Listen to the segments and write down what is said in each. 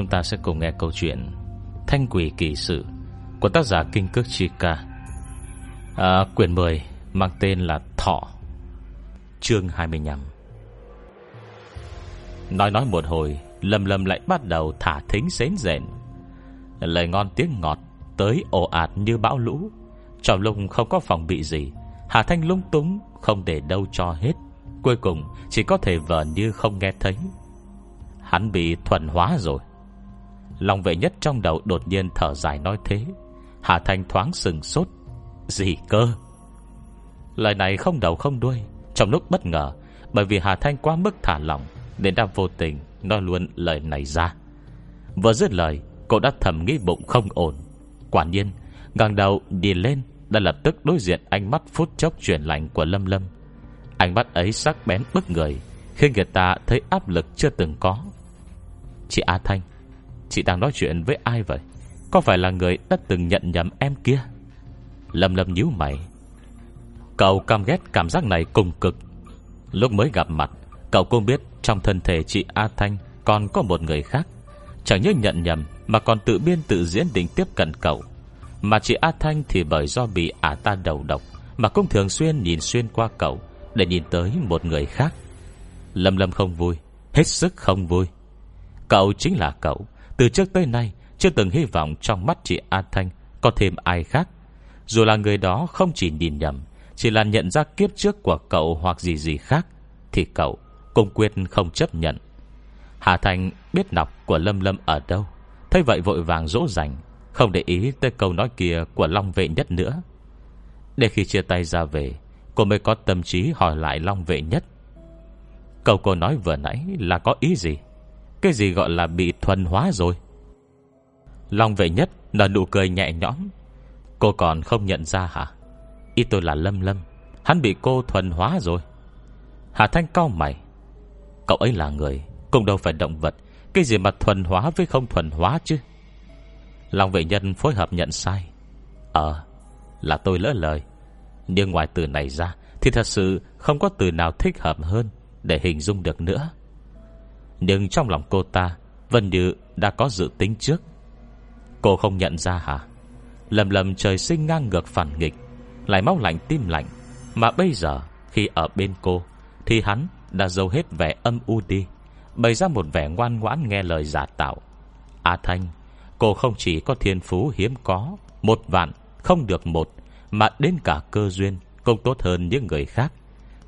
chúng ta sẽ cùng nghe câu chuyện Thanh quỷ kỳ sự Của tác giả Kinh Cước Chi Ca. À, Quyển 10 Mang tên là Thọ Chương 25 Nói nói một hồi Lâm lâm lại bắt đầu thả thính xến rện Lời ngon tiếng ngọt Tới ồ ạt như bão lũ. Trong lùng không có phòng bị gì Hà Thanh lung túng Không để đâu cho hết. Cuối cùng chỉ có thể vờ như không nghe thấy. Hắn bị thuần hóa rồi. Lòng vệ nhất trong đầu đột nhiên thở dài nói thế. Hà Thanh thoáng sừng sốt. Gì cơ? Lời này không đầu không đuôi, Trong lúc bất ngờ, Bởi vì Hà Thanh quá mức thả lỏng Nên đã vô tình nói luôn lời này ra. Vừa dứt lời, Cô đã thầm nghĩ bụng không ổn. Quả nhiên, ngẩng đầu đi lên Đã lập tức đối diện ánh mắt phút chốc chuyển lạnh của Lâm Lâm. Ánh mắt ấy sắc bén bức người, Khiến người ta thấy áp lực chưa từng có. Chị A Thanh Chị đang nói chuyện với ai vậy? Có phải là người đã từng nhận nhầm em kia? Lâm lâm nhíu mày. Cậu cam ghét cảm giác này cùng cực. Lúc mới gặp mặt, Cậu cũng biết trong thân thể chị A Thanh Còn có một người khác. Chẳng những nhận nhầm, Mà còn tự biên tự diễn định tiếp cận cậu. Mà chị A Thanh thì bởi do bị ả ta đầu độc, Mà cũng thường xuyên nhìn xuyên qua cậu Để nhìn tới một người khác. Lâm lâm không vui, Hết sức không vui. Cậu chính là cậu. Từ trước tới nay, Chưa từng hy vọng trong mắt chị A Thanh Có thêm ai khác. Dù là người đó không chỉ nhìn nhầm, Chỉ là nhận ra kiếp trước của cậu hoặc gì gì khác, Thì cậu cũng quyết không chấp nhận. Hà Thanh biết nọc của Lâm Lâm ở đâu, Thấy vậy vội vàng dỗ dành, Không để ý tới câu nói kia của Long Vệ Nhất nữa. Để khi chia tay ra về, Cô mới có tâm trí hỏi lại Long Vệ Nhất. Câu cô nói vừa nãy là có ý gì? Cái gì gọi là bị thuần hóa rồi? Long vệ nhất Nở nụ cười nhẹ nhõm. Cô còn không nhận ra hả? Ý tôi là Lâm Lâm. Hắn bị cô thuần hóa rồi. Hà Thanh cao mày. Cậu ấy là người, Cũng đâu phải động vật. Cái gì mà thuần hóa với không thuần hóa chứ? Long vệ nhân phối hợp nhận sai. Ờ Là tôi lỡ lời. Nhưng ngoài từ này ra, Thì thật sự không có từ nào thích hợp hơn Để hình dung được nữa nhưng trong lòng cô ta, Vân Như đã có dự tính trước. Cô không nhận ra hả? Lầm lầm trời sinh ngang ngược phản nghịch, Lại máu lạnh tim lạnh. Mà bây giờ, khi ở bên cô, Thì hắn đã dâu hết vẻ âm u đi, Bày ra một vẻ ngoan ngoãn nghe lời giả tạo. A Thanh, Cô không chỉ có thiên phú hiếm có, Một vạn, không được một, Mà đến cả cơ duyên Cũng tốt hơn những người khác.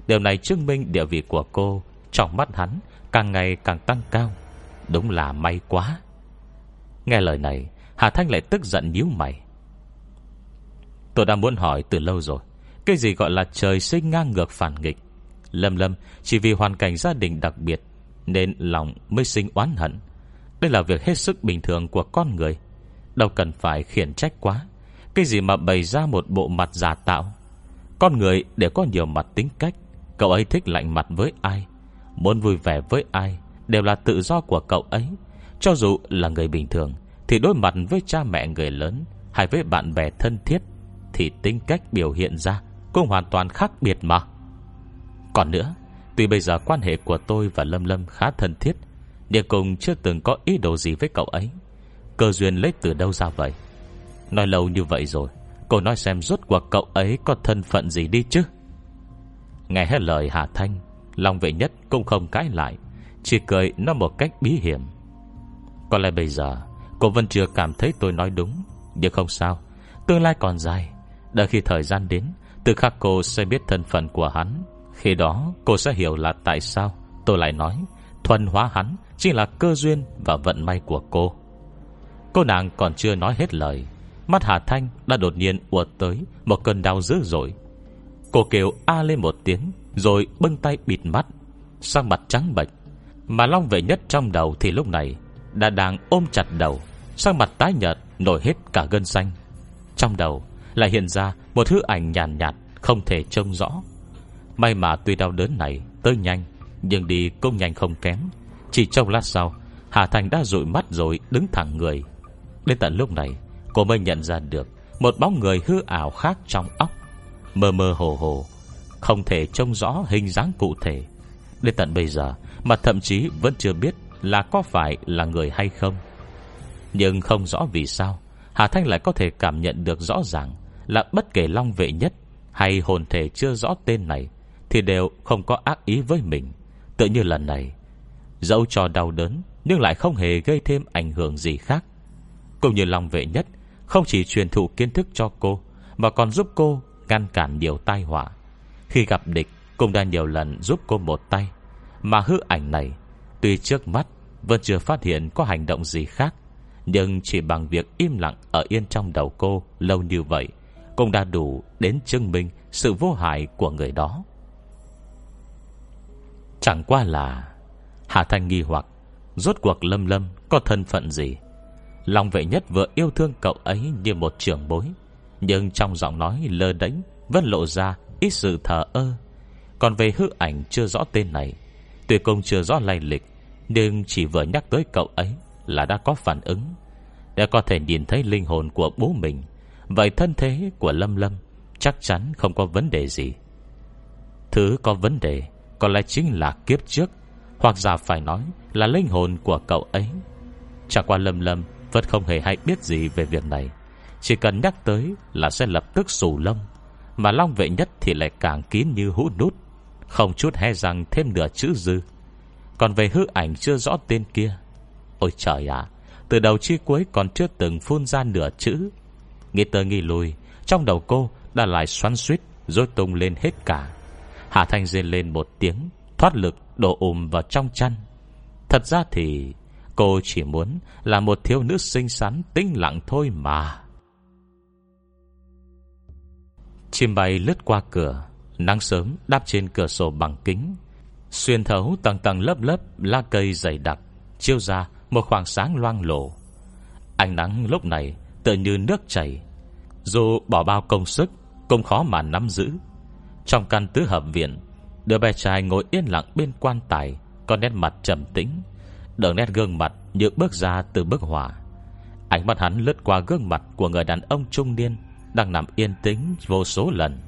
Điều này chứng minh địa vị của cô Trong mắt hắn Càng ngày càng tăng cao. Đúng là may quá. Nghe lời này, Hà Thanh lại tức giận nhíu mày. Tôi đã muốn hỏi từ lâu rồi, Cái gì gọi là trời sinh ngang ngược phản nghịch? Lâm Lâm, chỉ vì hoàn cảnh gia đình đặc biệt Nên lòng mới sinh oán hận. Đây là việc hết sức bình thường của con người. Đâu cần phải khiển trách quá. Cái gì mà bày ra một bộ mặt giả tạo? Con người để có nhiều mặt tính cách. Cậu ấy thích lạnh mặt với ai? Muốn vui vẻ với ai Đều là tự do của cậu ấy. Cho dù là người bình thường, Thì đối mặt với cha mẹ người lớn Hay với bạn bè thân thiết, Thì tính cách biểu hiện ra Cũng hoàn toàn khác biệt mà. Còn nữa, Tuy bây giờ quan hệ của tôi và Lâm Lâm khá thân thiết, Nhưng cùng chưa từng có ý đồ gì với cậu ấy. Cơ duyên lấy từ đâu ra vậy? Nói lâu như vậy rồi, Cô nói xem rốt cuộc cậu ấy có thân phận gì đi chứ? Nghe hết lời Hà Thanh Long vệ nhất cũng không cãi lại, Chỉ cười nó một cách bí hiểm. Có lẽ bây giờ, Cô vẫn chưa cảm thấy tôi nói đúng, Nhưng không sao, Tương lai còn dài. Đợi khi thời gian đến, Từ khắc cô sẽ biết thân phận của hắn. Khi đó, cô sẽ hiểu là tại sao Tôi lại nói, Thuần hóa hắn Chính là cơ duyên và vận may của cô. Cô nàng còn chưa nói hết lời, Mắt Hà Thanh đã đột nhiên uột tới, Một cơn đau dữ dội. Cô kêu a lên một tiếng rồi bưng tay bịt mắt Sang mặt trắng bệch. Mà Long vệ nhất trong đầu thì lúc này Đã đang ôm chặt đầu Sang mặt tái nhợt nổi hết cả gân xanh. Trong đầu lại hiện ra Một hư ảnh nhàn nhạt, nhạt Không thể trông rõ. May mà tuy đau đớn này tới nhanh Nhưng đi cũng nhanh không kém. Chỉ trong lát sau Hà Thành đã rụi mắt rồi đứng thẳng người. Đến tận lúc này Cô mới nhận ra được Một bóng người hư ảo khác trong óc. Mơ mơ hồ hồ, không thể trông rõ hình dáng cụ thể. Đến tận bây giờ Mà thậm chí vẫn chưa biết Là có phải là người hay không. Nhưng không rõ vì sao, Hà Thanh lại có thể cảm nhận được rõ ràng Là bất kể Long Vệ Nhất Hay hồn thể chưa rõ tên này Thì đều không có ác ý với mình. Tự như lần này, Dẫu cho đau đớn Nhưng lại không hề gây thêm ảnh hưởng gì khác. Cũng như Long Vệ Nhất Không chỉ truyền thụ kiến thức cho cô Mà còn giúp cô ngăn cản nhiều tai họa. Khi gặp địch, Cũng đã nhiều lần giúp cô một tay. Mà hư ảnh này, Tuy trước mắt, vẫn chưa phát hiện có hành động gì khác, Nhưng chỉ bằng việc im lặng Ở yên trong đầu cô lâu như vậy, Cũng đã đủ đến chứng minh Sự vô hại của người đó. Chẳng qua là, Hà Thanh nghi hoặc, Rốt cuộc lâm lâm có thân phận gì? Lòng vệ nhất vừa yêu thương cậu ấy Như một trưởng bối. Nhưng trong giọng nói lơ đánh Vẫn lộ ra ít sự thờ ơ. Còn về hư ảnh chưa rõ tên này, Tuy công chưa rõ lai lịch, Nhưng chỉ vừa nhắc tới cậu ấy Là đã có phản ứng, Đã có thể nhìn thấy linh hồn của bố mình. Vậy thân thế của Lâm Lâm Chắc chắn không có vấn đề gì. Thứ có vấn đề Có lẽ chính là kiếp trước, Hoặc giả phải nói là linh hồn của cậu ấy. Chẳng qua Lâm Lâm Vẫn không hề hay biết gì về việc này. Chỉ cần nhắc tới là sẽ lập tức sù lông, Mà Long vệ nhất thì lại càng kín như hũ nút. Không chút hé răng thêm nửa chữ dư. Còn về hư ảnh chưa rõ tên kia. Ôi trời ạ, Từ đầu chi cuối còn chưa từng phun ra nửa chữ. Nghĩ tới nghi lùi Trong đầu cô đã lại xoắn suýt Rồi tung lên hết cả. Hà Thanh rên lên một tiếng, Thoát lực đổ ùm vào trong chăn. Thật ra thì Cô chỉ muốn là một thiếu nữ xinh xắn, Tĩnh lặng thôi mà. Chim bay lướt qua cửa, Nắng sớm đáp trên cửa sổ bằng kính. Xuyên thấu tầng tầng lớp lớp Lá cây dày đặc Chiêu ra một khoảng sáng loang lổ. Ánh nắng lúc này tự như nước chảy. Dù bỏ bao công sức, Cũng khó mà nắm giữ. Trong căn tứ hợp viện, Đứa bé trai ngồi yên lặng bên quan tài, Có nét mặt trầm tĩnh Đường nét gương mặt như bước ra từ bức hỏa Ánh mắt hắn lướt qua gương mặt Của người đàn ông trung niên đang nằm yên tĩnh vô số lần.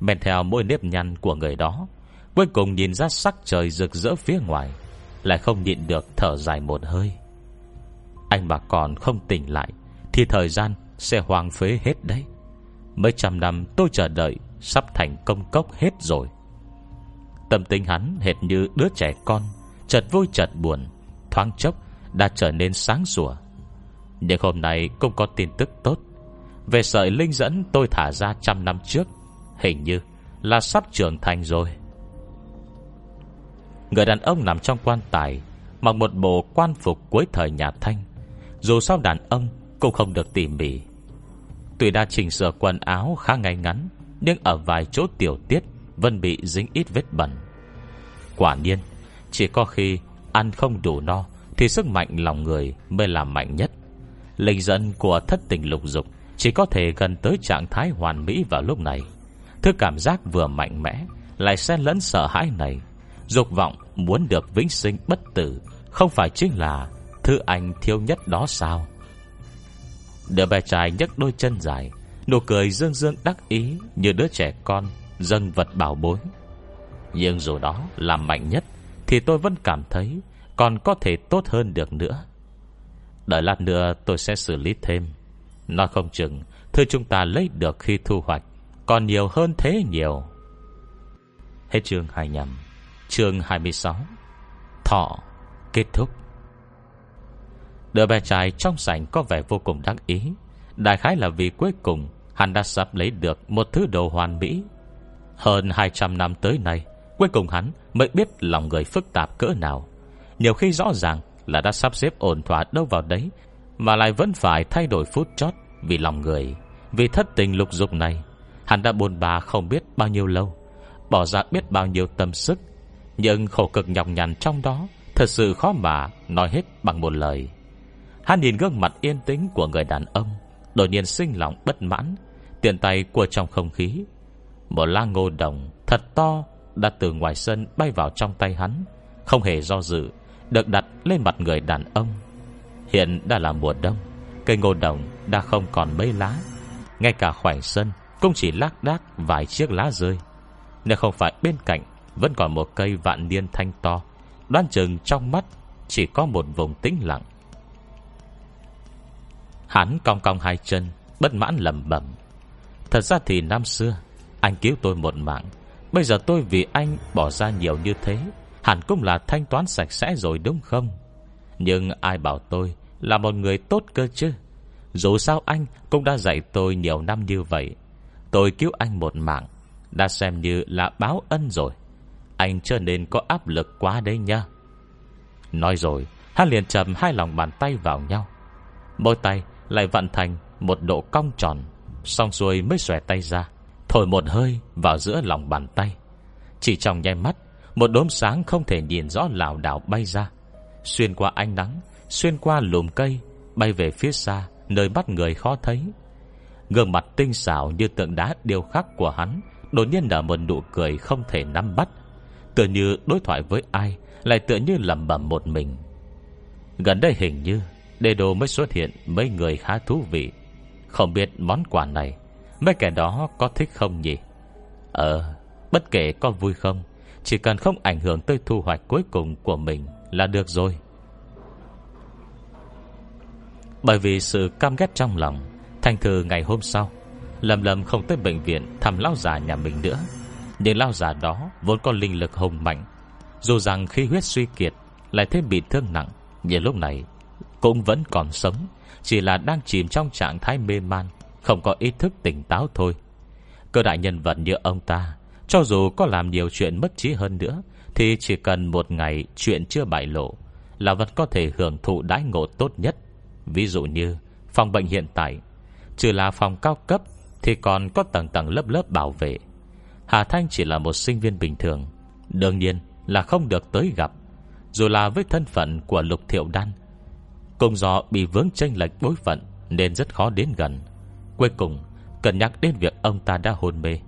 Men theo mỗi nếp nhăn của người đó, Cuối cùng nhìn ra sắc trời rực rỡ phía ngoài, Lại không nhịn được thở dài một hơi. Anh mà còn không tỉnh lại, Thì thời gian sẽ hoang phế hết đấy. Mấy trăm năm tôi chờ đợi Sắp thành công cốc hết rồi. Tâm tính hắn hệt như đứa trẻ con, Chợt vui chợt buồn, Thoáng chốc đã trở nên sáng sủa. Nhưng hôm nay cũng có tin tức tốt. Về sợi linh dẫn tôi thả ra trăm năm trước, Hình như là sắp trưởng thành rồi. Người đàn ông nằm trong quan tài, Mặc một bộ quan phục cuối thời nhà Thanh. Dù sao đàn ông Cũng không được tỉ mỉ. Tuy đã chỉnh sửa quần áo khá ngay ngắn, Nhưng ở vài chỗ tiểu tiết Vẫn bị dính ít vết bẩn. Quả nhiên, Chỉ có khi ăn không đủ no Thì sức mạnh lòng người mới là mạnh nhất. Linh dẫn của thất tình lục dục chỉ có thể gần tới trạng thái hoàn mỹ vào lúc này. Thứ cảm giác vừa mạnh mẽ, Lại xen lẫn sợ hãi này. Dục vọng muốn được vĩnh sinh bất tử, Không phải chính là Thứ anh thiếu nhất đó sao? Đứa bé trai nhấc đôi chân dài, Nụ cười dương dương đắc ý Như đứa trẻ con Dâng vật bảo bối. Nhưng dù đó là mạnh nhất, Thì tôi vẫn cảm thấy Còn có thể tốt hơn được nữa. Đợi lát nữa tôi sẽ xử lý thêm nó không chừng, Thứ chúng ta lấy được khi thu hoạch Còn nhiều hơn thế nhiều. Hết chương 25 Chương 26 Thọ Kết thúc. Đứa bé trai trong sảnh có vẻ vô cùng đáng ý. Đại khái là vì cuối cùng Hắn đã sắp lấy được một thứ đồ hoàn mỹ. Hơn 200 năm tới nay, Cuối cùng hắn mới biết lòng người phức tạp cỡ nào. Nhiều khi rõ ràng là đã sắp xếp ổn thỏa đâu vào đấy mà lại vẫn phải thay đổi phút chót Vì lòng người. Vì thất tình lục dục này, Hắn đã buồn bà không biết bao nhiêu lâu, Bỏ ra biết bao nhiêu tâm sức. Nhưng khổ cực nhọc nhằn trong đó Thật sự khó mà nói hết bằng một lời. Hắn nhìn gương mặt yên tĩnh của người đàn ông, Đột nhiên sinh lòng bất mãn, Tiện tay của trong không khí. Một la ngô đồng thật to Đã từ ngoài sân bay vào trong tay hắn, Không hề do dự, Được đặt lên mặt người đàn ông. Hiện đã là mùa đông, Cây ngô đồng đã không còn mấy lá. Ngay cả khoảnh sân Cũng chỉ lác đác vài chiếc lá rơi. Nếu không phải bên cạnh Vẫn còn một cây vạn niên thanh to Đoan chừng trong mắt Chỉ có một vùng tĩnh lặng. Hắn cong cong hai chân, Bất mãn lầm bẩm. Thật ra thì năm xưa, Anh cứu tôi một mạng, Bây giờ tôi vì anh bỏ ra nhiều như thế, Hẳn cũng là thanh toán sạch sẽ rồi đúng không? Nhưng ai bảo tôi Là một người tốt cơ chứ? Dù sao anh cũng đã dạy tôi nhiều năm như vậy. Tôi cứu anh một mạng, Đã xem như là báo ân rồi. Anh chưa nên có áp lực quá đấy nha Nói rồi, Hắn liền chầm hai lòng bàn tay vào nhau. Môi tay lại vặn thành Một độ cong tròn, Xong rồi mới xòe tay ra, Thổi một hơi vào giữa lòng bàn tay. Chỉ trong nháy mắt, Một đốm sáng không thể nhìn rõ lào đảo bay ra. Xuyên qua ánh nắng, Xuyên qua lùm cây, Bay về phía xa, Nơi bắt người khó thấy. Gương mặt tinh xảo như tượng đá điêu khắc của hắn Đột nhiên nở một nụ cười không thể nắm bắt. Tựa như đối thoại với ai, Lại tựa như lầm bẩm một mình. Gần đây hình như Đề đồ mới xuất hiện mấy người khá thú vị. Không biết món quà này, Mấy kẻ đó có thích không nhỉ? Ờ Bất kể có vui không, Chỉ cần không ảnh hưởng tới thu hoạch cuối cùng của mình. Là được rồi. Bởi vì sự cam ghét trong lòng Thành thử ngày hôm sau, lầm lầm không tới bệnh viện thăm lao già nhà mình nữa. Nhưng lao già đó Vốn có linh lực hùng mạnh, Dù rằng khi huyết suy kiệt Lại thêm bị thương nặng, Nhưng lúc này Cũng vẫn còn sống, Chỉ là đang chìm trong trạng thái mê man, Không có ý thức tỉnh táo thôi. Cơ đại nhân vật như ông ta, Cho dù có làm nhiều chuyện mất trí hơn nữa thì chỉ cần một ngày Chuyện chưa bại lộ Là vẫn có thể hưởng thụ đãi ngộ tốt nhất. Ví dụ như Phòng bệnh hiện tại, Trừ là phòng cao cấp Thì còn có tầng tầng lớp lớp bảo vệ. Hà Thanh chỉ là một sinh viên bình thường, Đương nhiên là không được tới gặp, Dù là với thân phận của Lục Thiệu Đan. Cùng do bị vướng tranh lệch bối phận Nên rất khó đến gần. Cuối cùng Cần nhắc đến việc ông ta đã hôn mê.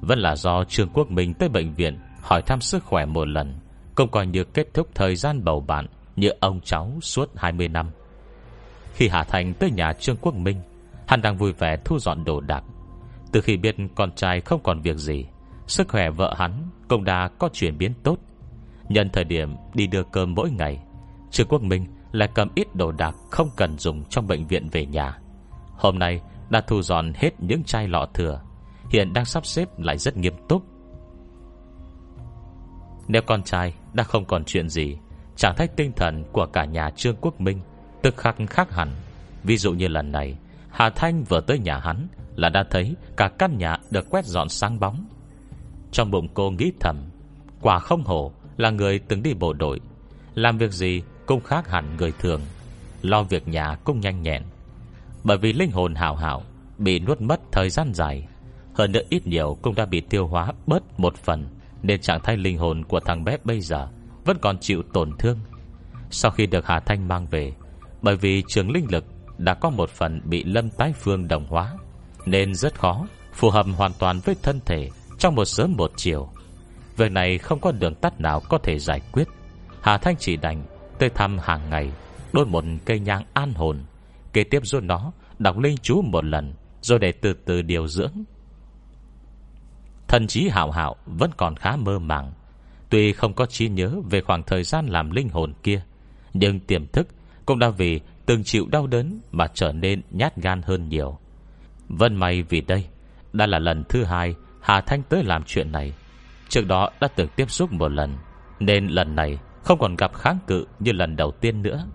Vẫn là do Trương Quốc Minh tới bệnh viện Hỏi thăm sức khỏe một lần. Cũng coi như kết thúc thời gian bầu bạn Như ông cháu suốt 20 năm. Khi Hà Thành tới nhà Trương Quốc Minh, Hắn đang vui vẻ thu dọn đồ đạc. Từ khi biết con trai không còn việc gì, Sức khỏe vợ hắn Cũng đã có chuyển biến tốt. Nhân thời điểm đi đưa cơm mỗi ngày, Trương Quốc Minh lại cầm ít đồ đạc Không cần dùng trong bệnh viện về nhà. Hôm nay đã thu dọn hết những chai lọ thừa, Hiện đang sắp xếp lại rất nghiêm túc. Nếu con trai đã không còn chuyện gì, trạng thái tinh thần của cả nhà Trương Quốc Minh Tức khắc khác hẳn. Ví dụ như lần này, Hà Thanh vừa tới nhà hắn Là đã thấy cả căn nhà được quét dọn sáng bóng. Trong bụng cô nghĩ thầm, Quả không hổ Là người từng đi bộ đội, Làm việc gì cũng khác hẳn người thường, Lo việc nhà cũng nhanh nhẹn. Bởi vì linh hồn hào hảo, Bị nuốt mất thời gian dài, Hơn nữa ít nhiều cũng đã bị tiêu hóa bớt một phần. Nên trạng thái linh hồn của thằng bé bây giờ Vẫn còn chịu tổn thương. Sau khi được Hà Thanh mang về, Bởi vì trường linh lực đã có một phần bị lâm tái phương đồng hóa, Nên rất khó Phù hợp hoàn toàn với thân thể Trong một sớm một chiều. Việc này không có đường tắt nào có thể giải quyết. Hà Thanh chỉ đành Tới thăm hàng ngày, Đốt một cây nhang an hồn, Kế tiếp rồi nó, Đọc linh chú một lần, Rồi để từ từ điều dưỡng. Thần trí hảo hảo Vẫn còn khá mơ màng. Tuy không có trí nhớ về khoảng thời gian làm linh hồn kia, Nhưng tiềm thức Cũng đã vì từng chịu đau đớn Mà trở nên nhát gan hơn nhiều. Vân may vì đây, Đã là lần thứ hai Hà Thanh tới làm chuyện này. Trước đó đã từng tiếp xúc một lần, Nên lần này không còn gặp kháng cự Như lần đầu tiên nữa.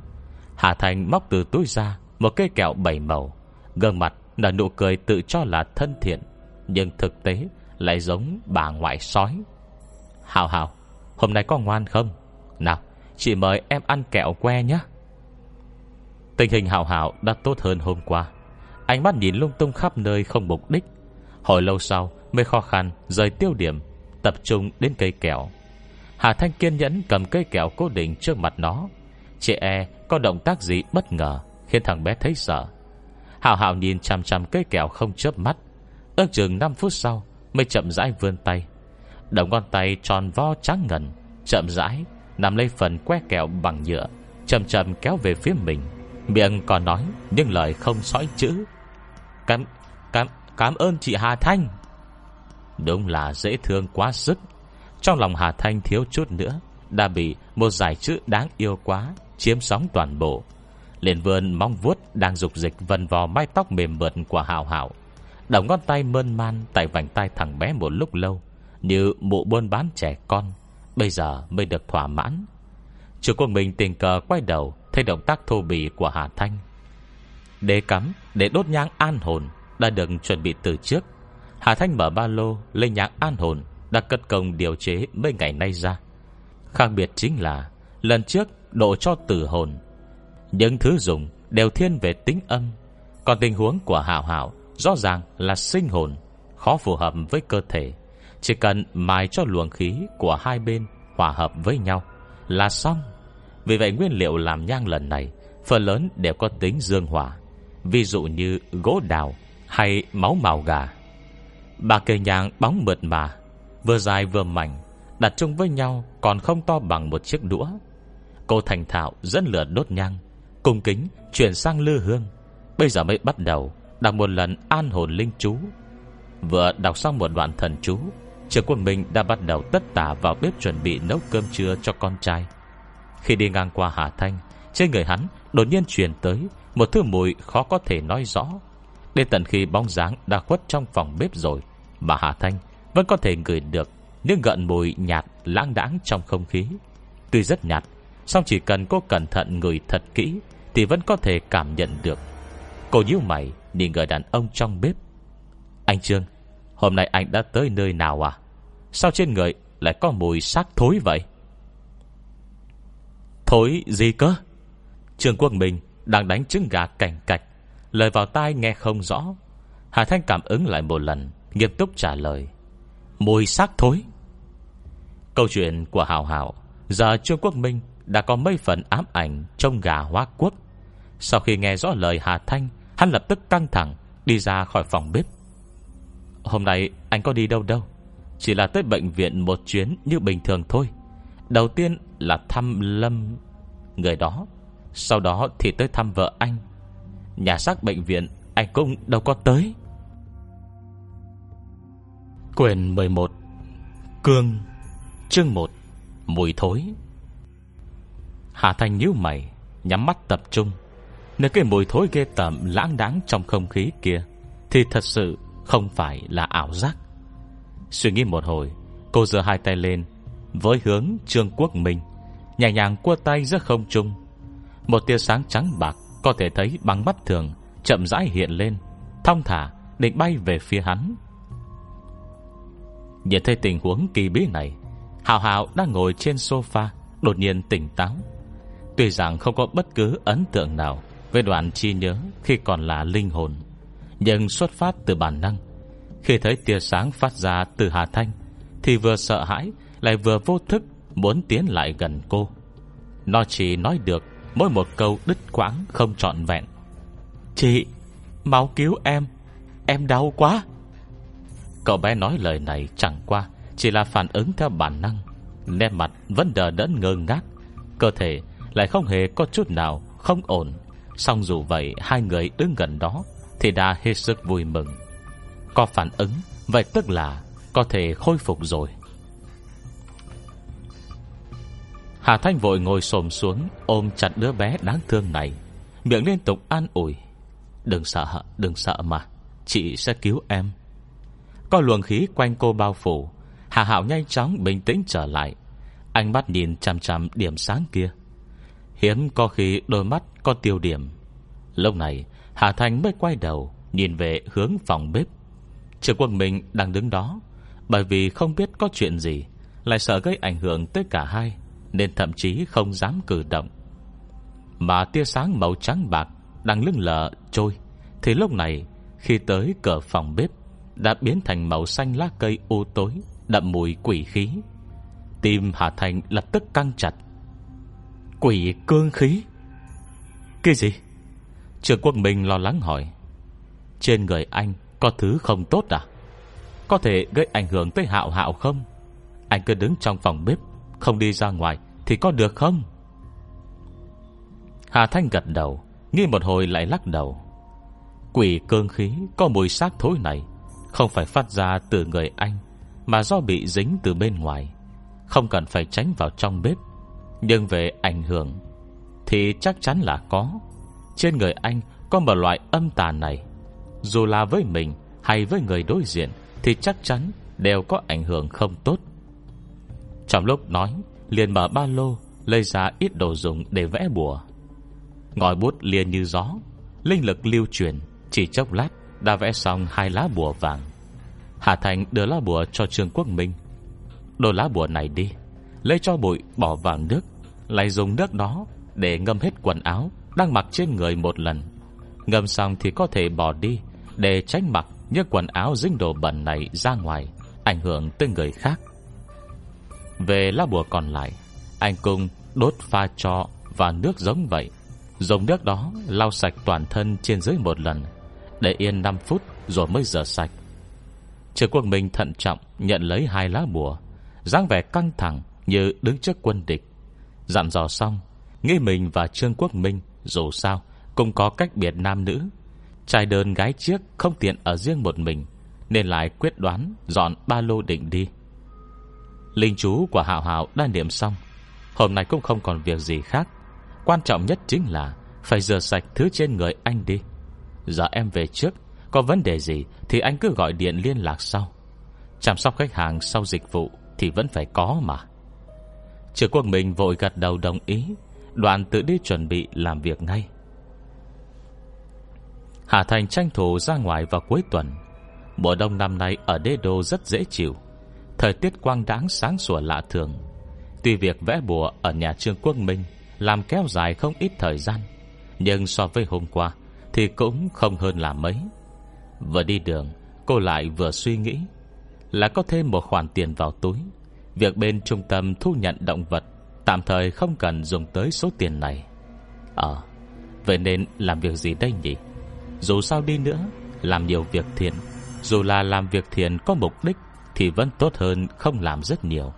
Hà Thanh móc từ túi ra Một cây kẹo bảy màu, Gương mặt là nụ cười tự cho là thân thiện, Nhưng thực tế lại giống bà ngoại sói. Hào hào, Hôm nay có ngoan không? Nào, chị mời em ăn kẹo que nhé. Tình hình hào hào đã tốt hơn hôm qua. Ánh mắt nhìn lung tung khắp nơi không mục đích. Hồi lâu sau Mới khó khăn rời tiêu điểm, Tập trung đến cây kẹo. Hà Thanh kiên nhẫn cầm cây kẹo cố định trước mặt nó. Chị e có động tác gì bất ngờ Khiến thằng bé thấy sợ. Hào hào nhìn chằm chằm cây kẹo không chớp mắt. Ước chừng 5 phút sau Mới chậm rãi vươn tay. Đầu ngón tay tròn vo trắng ngần Chậm rãi Nằm lấy phần que kẹo bằng nhựa Chậm chậm kéo về phía mình. Miệng còn nói Nhưng lời không sói chữ. Cảm, cảm, cảm ơn chị Hà Thanh. Đúng là dễ thương quá sức. Trong lòng Hà Thanh thiếu chút nữa Đã bị một giải chữ đáng yêu quá Chiếm sóng toàn bộ. Liền vươn mong vuốt Đang dục dịch vần vò mái tóc mềm mượt của Hào Hào. Đầu ngón tay mơn man, Tại vành tay thằng bé một lúc lâu, Như mụ buôn bán trẻ con, Bây giờ mới được thỏa mãn. Chủ quân mình tình cờ quay đầu, Thấy động tác thô bỉ của Hà Thanh. Đế cắm, để đốt nhang an hồn, Đã được chuẩn bị từ trước. Hà Thanh mở ba lô, Lấy nhang an hồn, Đã cất công điều chế mấy ngày nay ra. Khác biệt chính là, Lần trước độ cho tử hồn. Những thứ dùng đều thiên về tính âm. Còn tình huống của Hảo Hảo Rõ ràng là sinh hồn, Khó phù hợp với cơ thể. Chỉ cần mài cho luồng khí của hai bên Hòa hợp với nhau Là xong. Vì vậy nguyên liệu làm nhang lần này, Phần lớn đều có tính dương hỏa. Ví dụ như gỗ đào Hay máu màu gà. Ba cây nhang bóng mượt mà, Vừa dài vừa mảnh, Đặt chung với nhau còn không to bằng một chiếc đũa. Cô thành thạo dẫn lửa đốt nhang, Cung kính chuyển sang lư hương. Bây giờ mới bắt đầu Đọc một lần an hồn linh chú. Vừa đọc xong một đoạn thần chú Trường quân mình đã bắt đầu tất tả vào bếp chuẩn bị nấu cơm trưa cho con trai. Khi đi ngang qua Hà Thanh, Trên người hắn đột nhiên truyền tới Một thứ mùi khó có thể nói rõ. Đến tận khi bóng dáng đã khuất trong phòng bếp rồi, Mà Hà Thanh vẫn có thể ngửi được Những gợn mùi nhạt, lãng đãng trong không khí. Tuy rất nhạt, song chỉ cần cô cẩn thận ngửi thật kỹ Thì vẫn có thể cảm nhận được. Cô nhíu mày Nhìn người đàn ông trong bếp. Anh Trương, Hôm nay anh đã tới nơi nào à? Sao trên người lại có mùi xác thối vậy? Thối gì cơ? Trương Quốc Minh Đang đánh trứng gà cảnh cạch, Lời vào tai nghe không rõ. Hà Thanh cảm ứng lại một lần, Nghiêm túc trả lời. Mùi xác thối. Câu chuyện của Hào Hào, Giờ Trương Quốc Minh đã có mấy phần ám ảnh trong gà hoa quốc. Sau khi nghe rõ lời Hà Thanh Hắn lập tức căng thẳng, Đi ra khỏi phòng bếp. Hôm nay anh có đi đâu đâu? Chỉ là tới bệnh viện một chuyến như bình thường thôi. Đầu tiên là thăm Lâm, Người đó. Sau đó thì tới thăm vợ anh. Nhà xác bệnh viện, Anh cũng đâu có tới. Quyền 11 Cương, Chương 1 Mùi thối. Hà Thanh nhíu mày, Nhắm mắt tập trung. Nơi cái mùi thối ghê tởm, lãng đáng trong không khí kia, Thì thật sự không phải là ảo giác. Suy nghĩ một hồi, Cô giơ hai tay lên, Với hướng Trương Quốc Minh, Nhẹ nhàng cua tay giữa không trung. Một tia sáng trắng bạc Có thể thấy bằng mắt thường Chậm rãi hiện lên, Thong thả định bay về phía hắn. Nhìn thấy tình huống kỳ bí này, Hào Hào đang ngồi trên sofa, Đột nhiên tỉnh táo. Tuy rằng không có bất cứ ấn tượng nào với đoạn chi nhớ khi còn là linh hồn, Nhưng xuất phát từ bản năng, Khi thấy tia sáng phát ra từ Hà Thanh, Thì vừa sợ hãi, Lại vừa vô thức Muốn tiến lại gần cô. Nó chỉ nói được Mỗi một câu đứt quãng không trọn vẹn. Chị Máu cứu em Em đau quá. Cậu bé nói lời này chẳng qua Chỉ là phản ứng theo bản năng, Nét mặt vẫn đờ đẫn ngơ ngác, Cơ thể lại không hề có chút nào Không ổn. Xong dù vậy hai người đứng gần đó Thì đã hết sức vui mừng. Có phản ứng Vậy tức là có thể khôi phục rồi. Hà Thanh vội ngồi xồm xuống Ôm chặt đứa bé đáng thương này. Miệng liên tục an ủi. Đừng sợ, đừng sợ mà Chị sẽ cứu em. Có luồng khí quanh cô bao phủ. Hà Hạo nhanh chóng bình tĩnh trở lại. Anh mắt nhìn chằm chằm điểm sáng kia. Hiếm có khi đôi mắt có tiêu điểm. Lúc này, Hà Thành mới quay đầu, Nhìn về hướng phòng bếp. Trường quân mình đang đứng đó, Bởi vì không biết có chuyện gì, Lại sợ gây ảnh hưởng tới cả hai, Nên thậm chí không dám cử động. Mà tia sáng màu trắng bạc Đang lưng lờ trôi, Thì lúc này, Khi tới cửa phòng bếp, Đã biến thành màu xanh lá cây u tối, Đậm mùi quỷ khí. Tim Hà Thành lập tức căng chặt. Quỷ cương khí. Cái gì? Trường quân Minh lo lắng hỏi. Trên người anh có thứ không tốt à? Có thể gây ảnh hưởng tới hạo hạo không? Anh cứ đứng trong phòng bếp, Không đi ra ngoài Thì có được không? Hà Thanh gật đầu Nghĩ một hồi lại lắc đầu. Quỷ cương khí có mùi xác thối này, Không phải phát ra từ người anh, Mà do bị dính từ bên ngoài. Không cần phải tránh vào trong bếp. Nhưng về ảnh hưởng Thì chắc chắn là có. Trên người anh có một loại âm tà này. Dù là với mình hay với người đối diện Thì chắc chắn đều có ảnh hưởng không tốt. Trong lúc nói, liền mở ba lô, Lấy ra ít đồ dùng để vẽ bùa. Ngòi bút liền như gió, Linh lực lưu truyền, Chỉ chốc lát đã vẽ xong hai lá bùa vàng. Hà Thành đưa lá bùa cho Trương Quốc Minh. Đồ lá bùa này đi. Lấy cho bụi, bỏ vào nước, Lại dùng nước đó để ngâm hết quần áo Đang mặc trên người một lần. Ngâm xong thì có thể bỏ đi Để tránh mặc những quần áo dính đồ bẩn này ra ngoài, Ảnh hưởng tới người khác. Về lá bùa còn lại, Anh cung đốt pha cho Và nước giống vậy, Dùng nước đó lau sạch toàn thân trên dưới một lần, Để yên 5 phút Rồi mới rửa sạch. Trường quân Minh thận trọng nhận lấy hai lá bùa, dáng vẻ căng thẳng như đứng trước quân địch. Dặn dò xong Nghĩ mình và Trương Quốc Minh, Dù sao, cũng có cách biệt nam nữ. Trai đơn gái chiếc không tiện ở riêng một mình, Nên lại quyết đoán Dọn ba lô định đi. Linh chú của Hạo Hạo đã niệm xong, Hôm nay cũng không còn việc gì khác. Quan trọng nhất chính là Phải rửa sạch thứ trên người anh đi. Giờ em về trước, Có vấn đề gì thì anh cứ gọi điện liên lạc sau. Chăm sóc khách hàng sau dịch vụ Thì vẫn phải có mà. Trừ quân mình vội gật đầu đồng ý. Đoàn tự đi chuẩn bị làm việc ngay. Hà Thành tranh thủ ra ngoài vào cuối tuần. Mùa đông năm nay ở đế đô rất dễ chịu. Thời tiết quang đáng sáng sủa lạ thường. Tuy việc vẽ bùa ở nhà trương quốc minh Làm kéo dài không ít thời gian, Nhưng so với hôm qua Thì cũng không hơn là mấy. Vừa đi đường, Cô lại vừa suy nghĩ Là có thêm một khoản tiền vào túi. Việc bên trung tâm thu nhận động vật Tạm thời không cần dùng tới số tiền này. Ờ Vậy nên làm việc gì đây nhỉ? Dù sao đi nữa, Làm nhiều việc thiện. Dù là làm việc thiện có mục đích Thì vẫn tốt hơn không làm rất nhiều.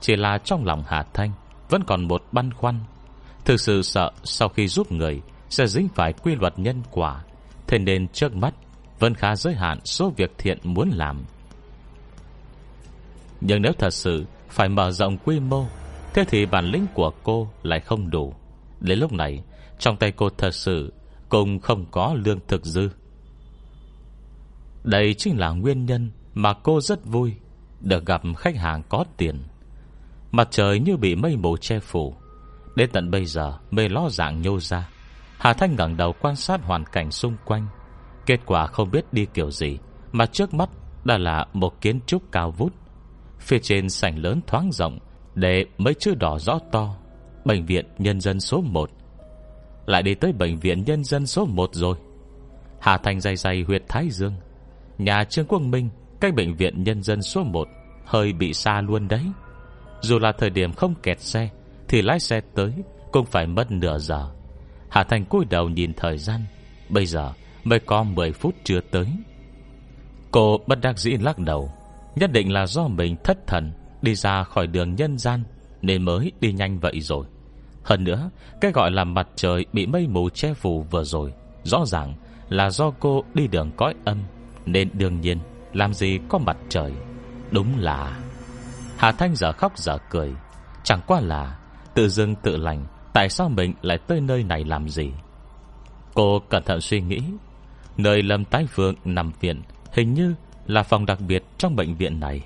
Chỉ là trong lòng Hà Thanh Vẫn còn một băn khoăn. Thực sự sợ sau khi giúp người Sẽ dính phải quy luật nhân quả, Thế nên trước mắt Vẫn khá giới hạn số việc thiện muốn làm. Nhưng nếu thật sự Phải mở rộng quy mô, Thế thì bản lĩnh của cô lại không đủ. Đến lúc này, Trong tay cô thật sự Cũng không có lương thực dư. Đây chính là nguyên nhân Mà cô rất vui Được gặp khách hàng có tiền. Mặt trời như bị mây mù che phủ. Đến tận bây giờ mê lo dạng nhô ra. Hà Thanh ngẩng đầu quan sát hoàn cảnh xung quanh. Kết quả không biết đi kiểu gì, Mà trước mắt đã là một kiến trúc cao vút. Phía trên sảnh lớn thoáng rộng, để mấy chữ đỏ rõ to, Bệnh viện Nhân dân số 1 Lại đi tới Bệnh viện Nhân dân số 1 rồi. Hà Thành dày dày huyệt Thái Dương. Nhà Trương Quốc Minh Cách Bệnh viện Nhân dân số 1 Hơi bị xa luôn đấy. Dù là thời điểm không kẹt xe, Thì lái xe tới Cũng phải mất nửa giờ. Hà Thành cúi đầu nhìn thời gian, Bây giờ mới có 10 phút chưa tới. Cô bất đắc dĩ lắc đầu. Nhất định là do mình thất thần, Đi ra khỏi đường nhân gian, Nên mới đi nhanh vậy rồi. Hơn nữa, Cái gọi là mặt trời bị mây mù che phủ vừa rồi, Rõ ràng là do cô đi đường cõi âm, Nên đương nhiên, Làm gì có mặt trời. Đúng là Hà Thanh giờ khóc giờ cười. Chẳng qua là, Tự dưng tự lành, Tại sao mình lại tới nơi này làm gì? Cô cẩn thận suy nghĩ. Nơi Lâm Tái Phương nằm viện, Hình như là phòng đặc biệt trong bệnh viện này.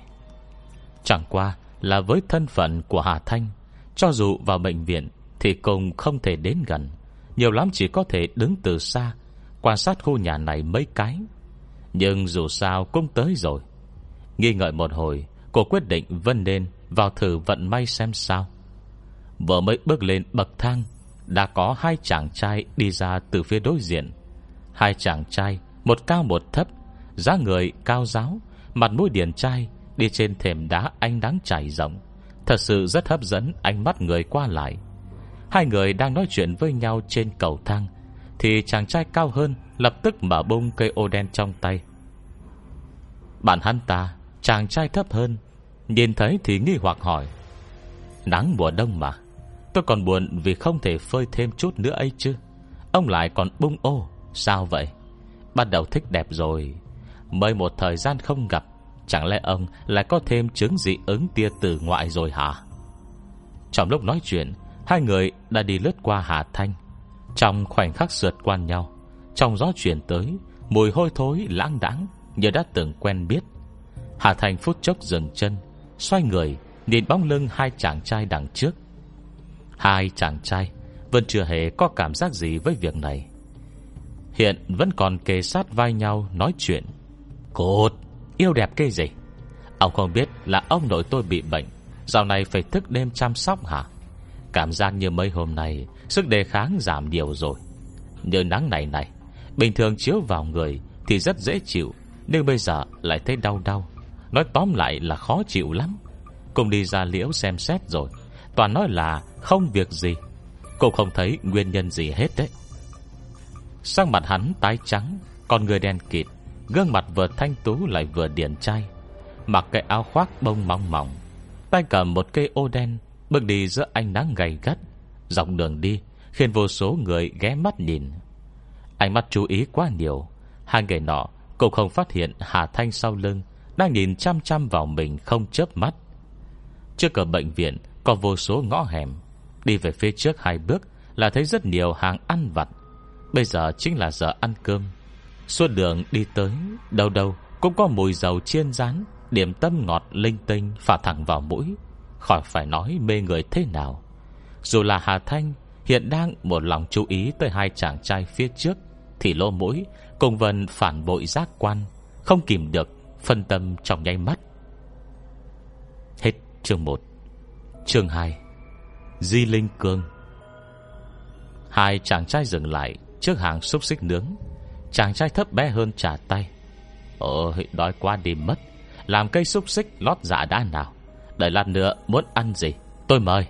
Chẳng qua là với thân phận của Hà Thanh, Cho dù vào bệnh viện Thì cũng không thể đến gần. Nhiều lắm chỉ có thể đứng từ xa, Quan sát khu nhà này mấy cái. Nhưng dù sao cũng tới rồi. Nghi ngợi một hồi, Cô quyết định vân lên Vào thử vận may xem sao. Vừa mới bước lên bậc thang, Đã có hai chàng trai đi ra từ phía đối diện. Hai chàng trai, Một cao một thấp dáng người cao giáo, Mặt mũi điển trai, Đi trên thềm đá anh đáng trải rộng. Thật sự rất hấp dẫn ánh mắt người qua lại. Hai người đang nói chuyện với nhau trên cầu thang, Thì chàng trai cao hơn Lập tức mở bung cây ô đen trong tay. Bạn hắn ta, Chàng trai thấp hơn, Nhìn thấy thì nghi hoặc hỏi. Nắng mùa đông mà, Tôi còn buồn vì không thể phơi thêm chút nữa ấy chứ. Ông lại còn bung ô, Sao vậy? Bắt đầu thích đẹp rồi. Mới một thời gian không gặp, Chẳng lẽ ông lại có thêm chứng dị ứng tia từ ngoại rồi hả? Trong lúc nói chuyện, Hai người đã đi lướt qua Hà Thanh. Trong khoảnh khắc sượt qua nhau, Trong gió chuyển tới, Mùi hôi thối lãng đãng Như đã từng quen biết. Hà Thanh phút chốc dừng chân, Xoay người, Nhìn bóng lưng hai chàng trai đằng trước. Hai chàng trai Vẫn chưa hề có cảm giác gì với việc này. Hiện vẫn còn kề sát vai nhau Nói chuyện. Cột, Yêu đẹp cái gì? Ông không biết là ông nội tôi bị bệnh, Dạo này phải thức đêm chăm sóc hả? Cảm giác như mấy hôm nay, Sức đề kháng giảm nhiều rồi. Như nắng này này, Bình thường chiếu vào người Thì rất dễ chịu, Nhưng bây giờ lại thấy đau đau. Nói tóm lại là khó chịu lắm. Cùng đi ra liễu xem xét rồi, Toàn nói là không việc gì. Cô không thấy nguyên nhân gì hết đấy. Sang mặt hắn tái trắng còn người đen kịt Gương mặt vừa thanh tú lại vừa điển trai, Mặc cái áo khoác bông mỏng mỏng, Tay cầm một cây ô đen, Bước đi giữa ánh nắng gầy gắt, Dọc đường đi Khiến vô số người ghé mắt nhìn. Ánh mắt chú ý quá nhiều, Hai người nọ cũng không phát hiện Hà Thanh sau lưng Đang nhìn chăm chăm vào mình không chớp mắt. Trước cửa bệnh viện Có vô số ngõ hẻm, Đi về phía trước hai bước Là thấy rất nhiều hàng ăn vặt, Bây giờ chính là giờ ăn cơm. Suốt đường đi tới, Đâu đâu cũng có mùi dầu chiên rán, Điểm tâm ngọt linh tinh Phả thẳng vào mũi. Khỏi phải nói mê người thế nào. Dù là Hà Thanh, Hiện đang một lòng chú ý tới hai chàng trai phía trước, Thì lỗ mũi Cùng vần phản bội giác quan, Không kìm được Phân tâm trong nháy mắt. Hết chương 1 Chương 2 Di Linh Cương. Hai chàng trai dừng lại Trước hàng xúc xích nướng. Chàng trai thấp bé hơn trả tay. Ôi đói quá đi mất. Làm cây xúc xích, lót dạ đã nào. Đợi lát nữa muốn ăn gì, Tôi mời.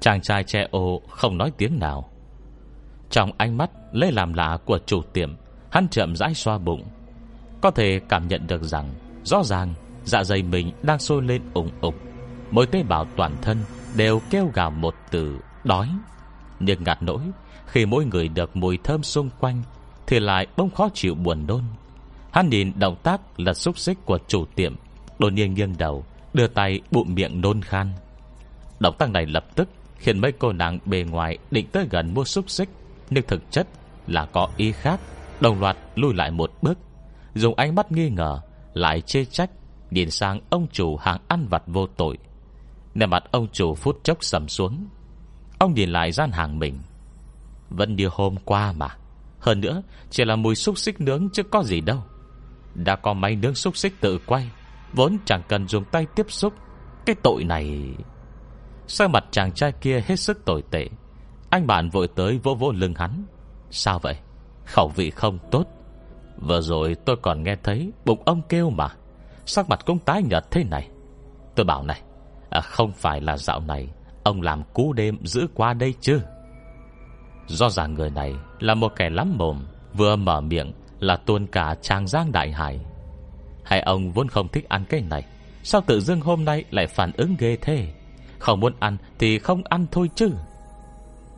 Chàng trai che ô, không nói tiếng nào. Trong ánh mắt lê làm lạ của chủ tiệm, Hắn chậm rãi xoa bụng. Có thể cảm nhận được rằng, Rõ ràng dạ dày mình đang sôi lên ủng ục. Mỗi tế bào toàn thân Đều kêu gào một từ, Đói. Nhưng ngặt nỗi khi mỗi người được mùi thơm xung quanh, Thì lại bông khó chịu buồn nôn. Hắn nhìn động tác là xúc xích của chủ tiệm, Đột nhiên nghiêng đầu, Đưa tay bụng miệng nôn khan. Động tác này lập tức Khiến mấy cô nàng bề ngoài định tới gần mua xúc xích, Nhưng thực chất là có ý khác, Đồng loạt lui lại một bước, Dùng ánh mắt nghi ngờ, Lại chê trách, Nhìn sang ông chủ hàng ăn vặt vô tội. Nè mặt ông chủ phút chốc sầm xuống. Ông nhìn lại gian hàng mình. Vẫn như hôm qua mà. Hơn nữa Chỉ là mùi xúc xích nướng chứ có gì đâu. Đã có máy nướng xúc xích tự quay Vốn chẳng cần dùng tay tiếp xúc. Cái tội này Sao mặt chàng trai kia hết sức tồi tệ. Anh bạn vội tới vỗ vỗ lưng hắn. Sao vậy? Khẩu vị không tốt. Vừa rồi tôi còn nghe thấy Bụng ông kêu mà. Sắc mặt cũng tái nhợt thế này. Tôi bảo này à, Không phải là dạo này Ông làm cú đêm giữ qua đây chứ? Do rằng người này Là một kẻ lắm mồm, Vừa mở miệng là tuôn cả trang giang đại hải. Hai ông vốn không thích ăn cái này, Sao tự dưng hôm nay lại phản ứng ghê thế? Không muốn ăn thì không ăn thôi chứ.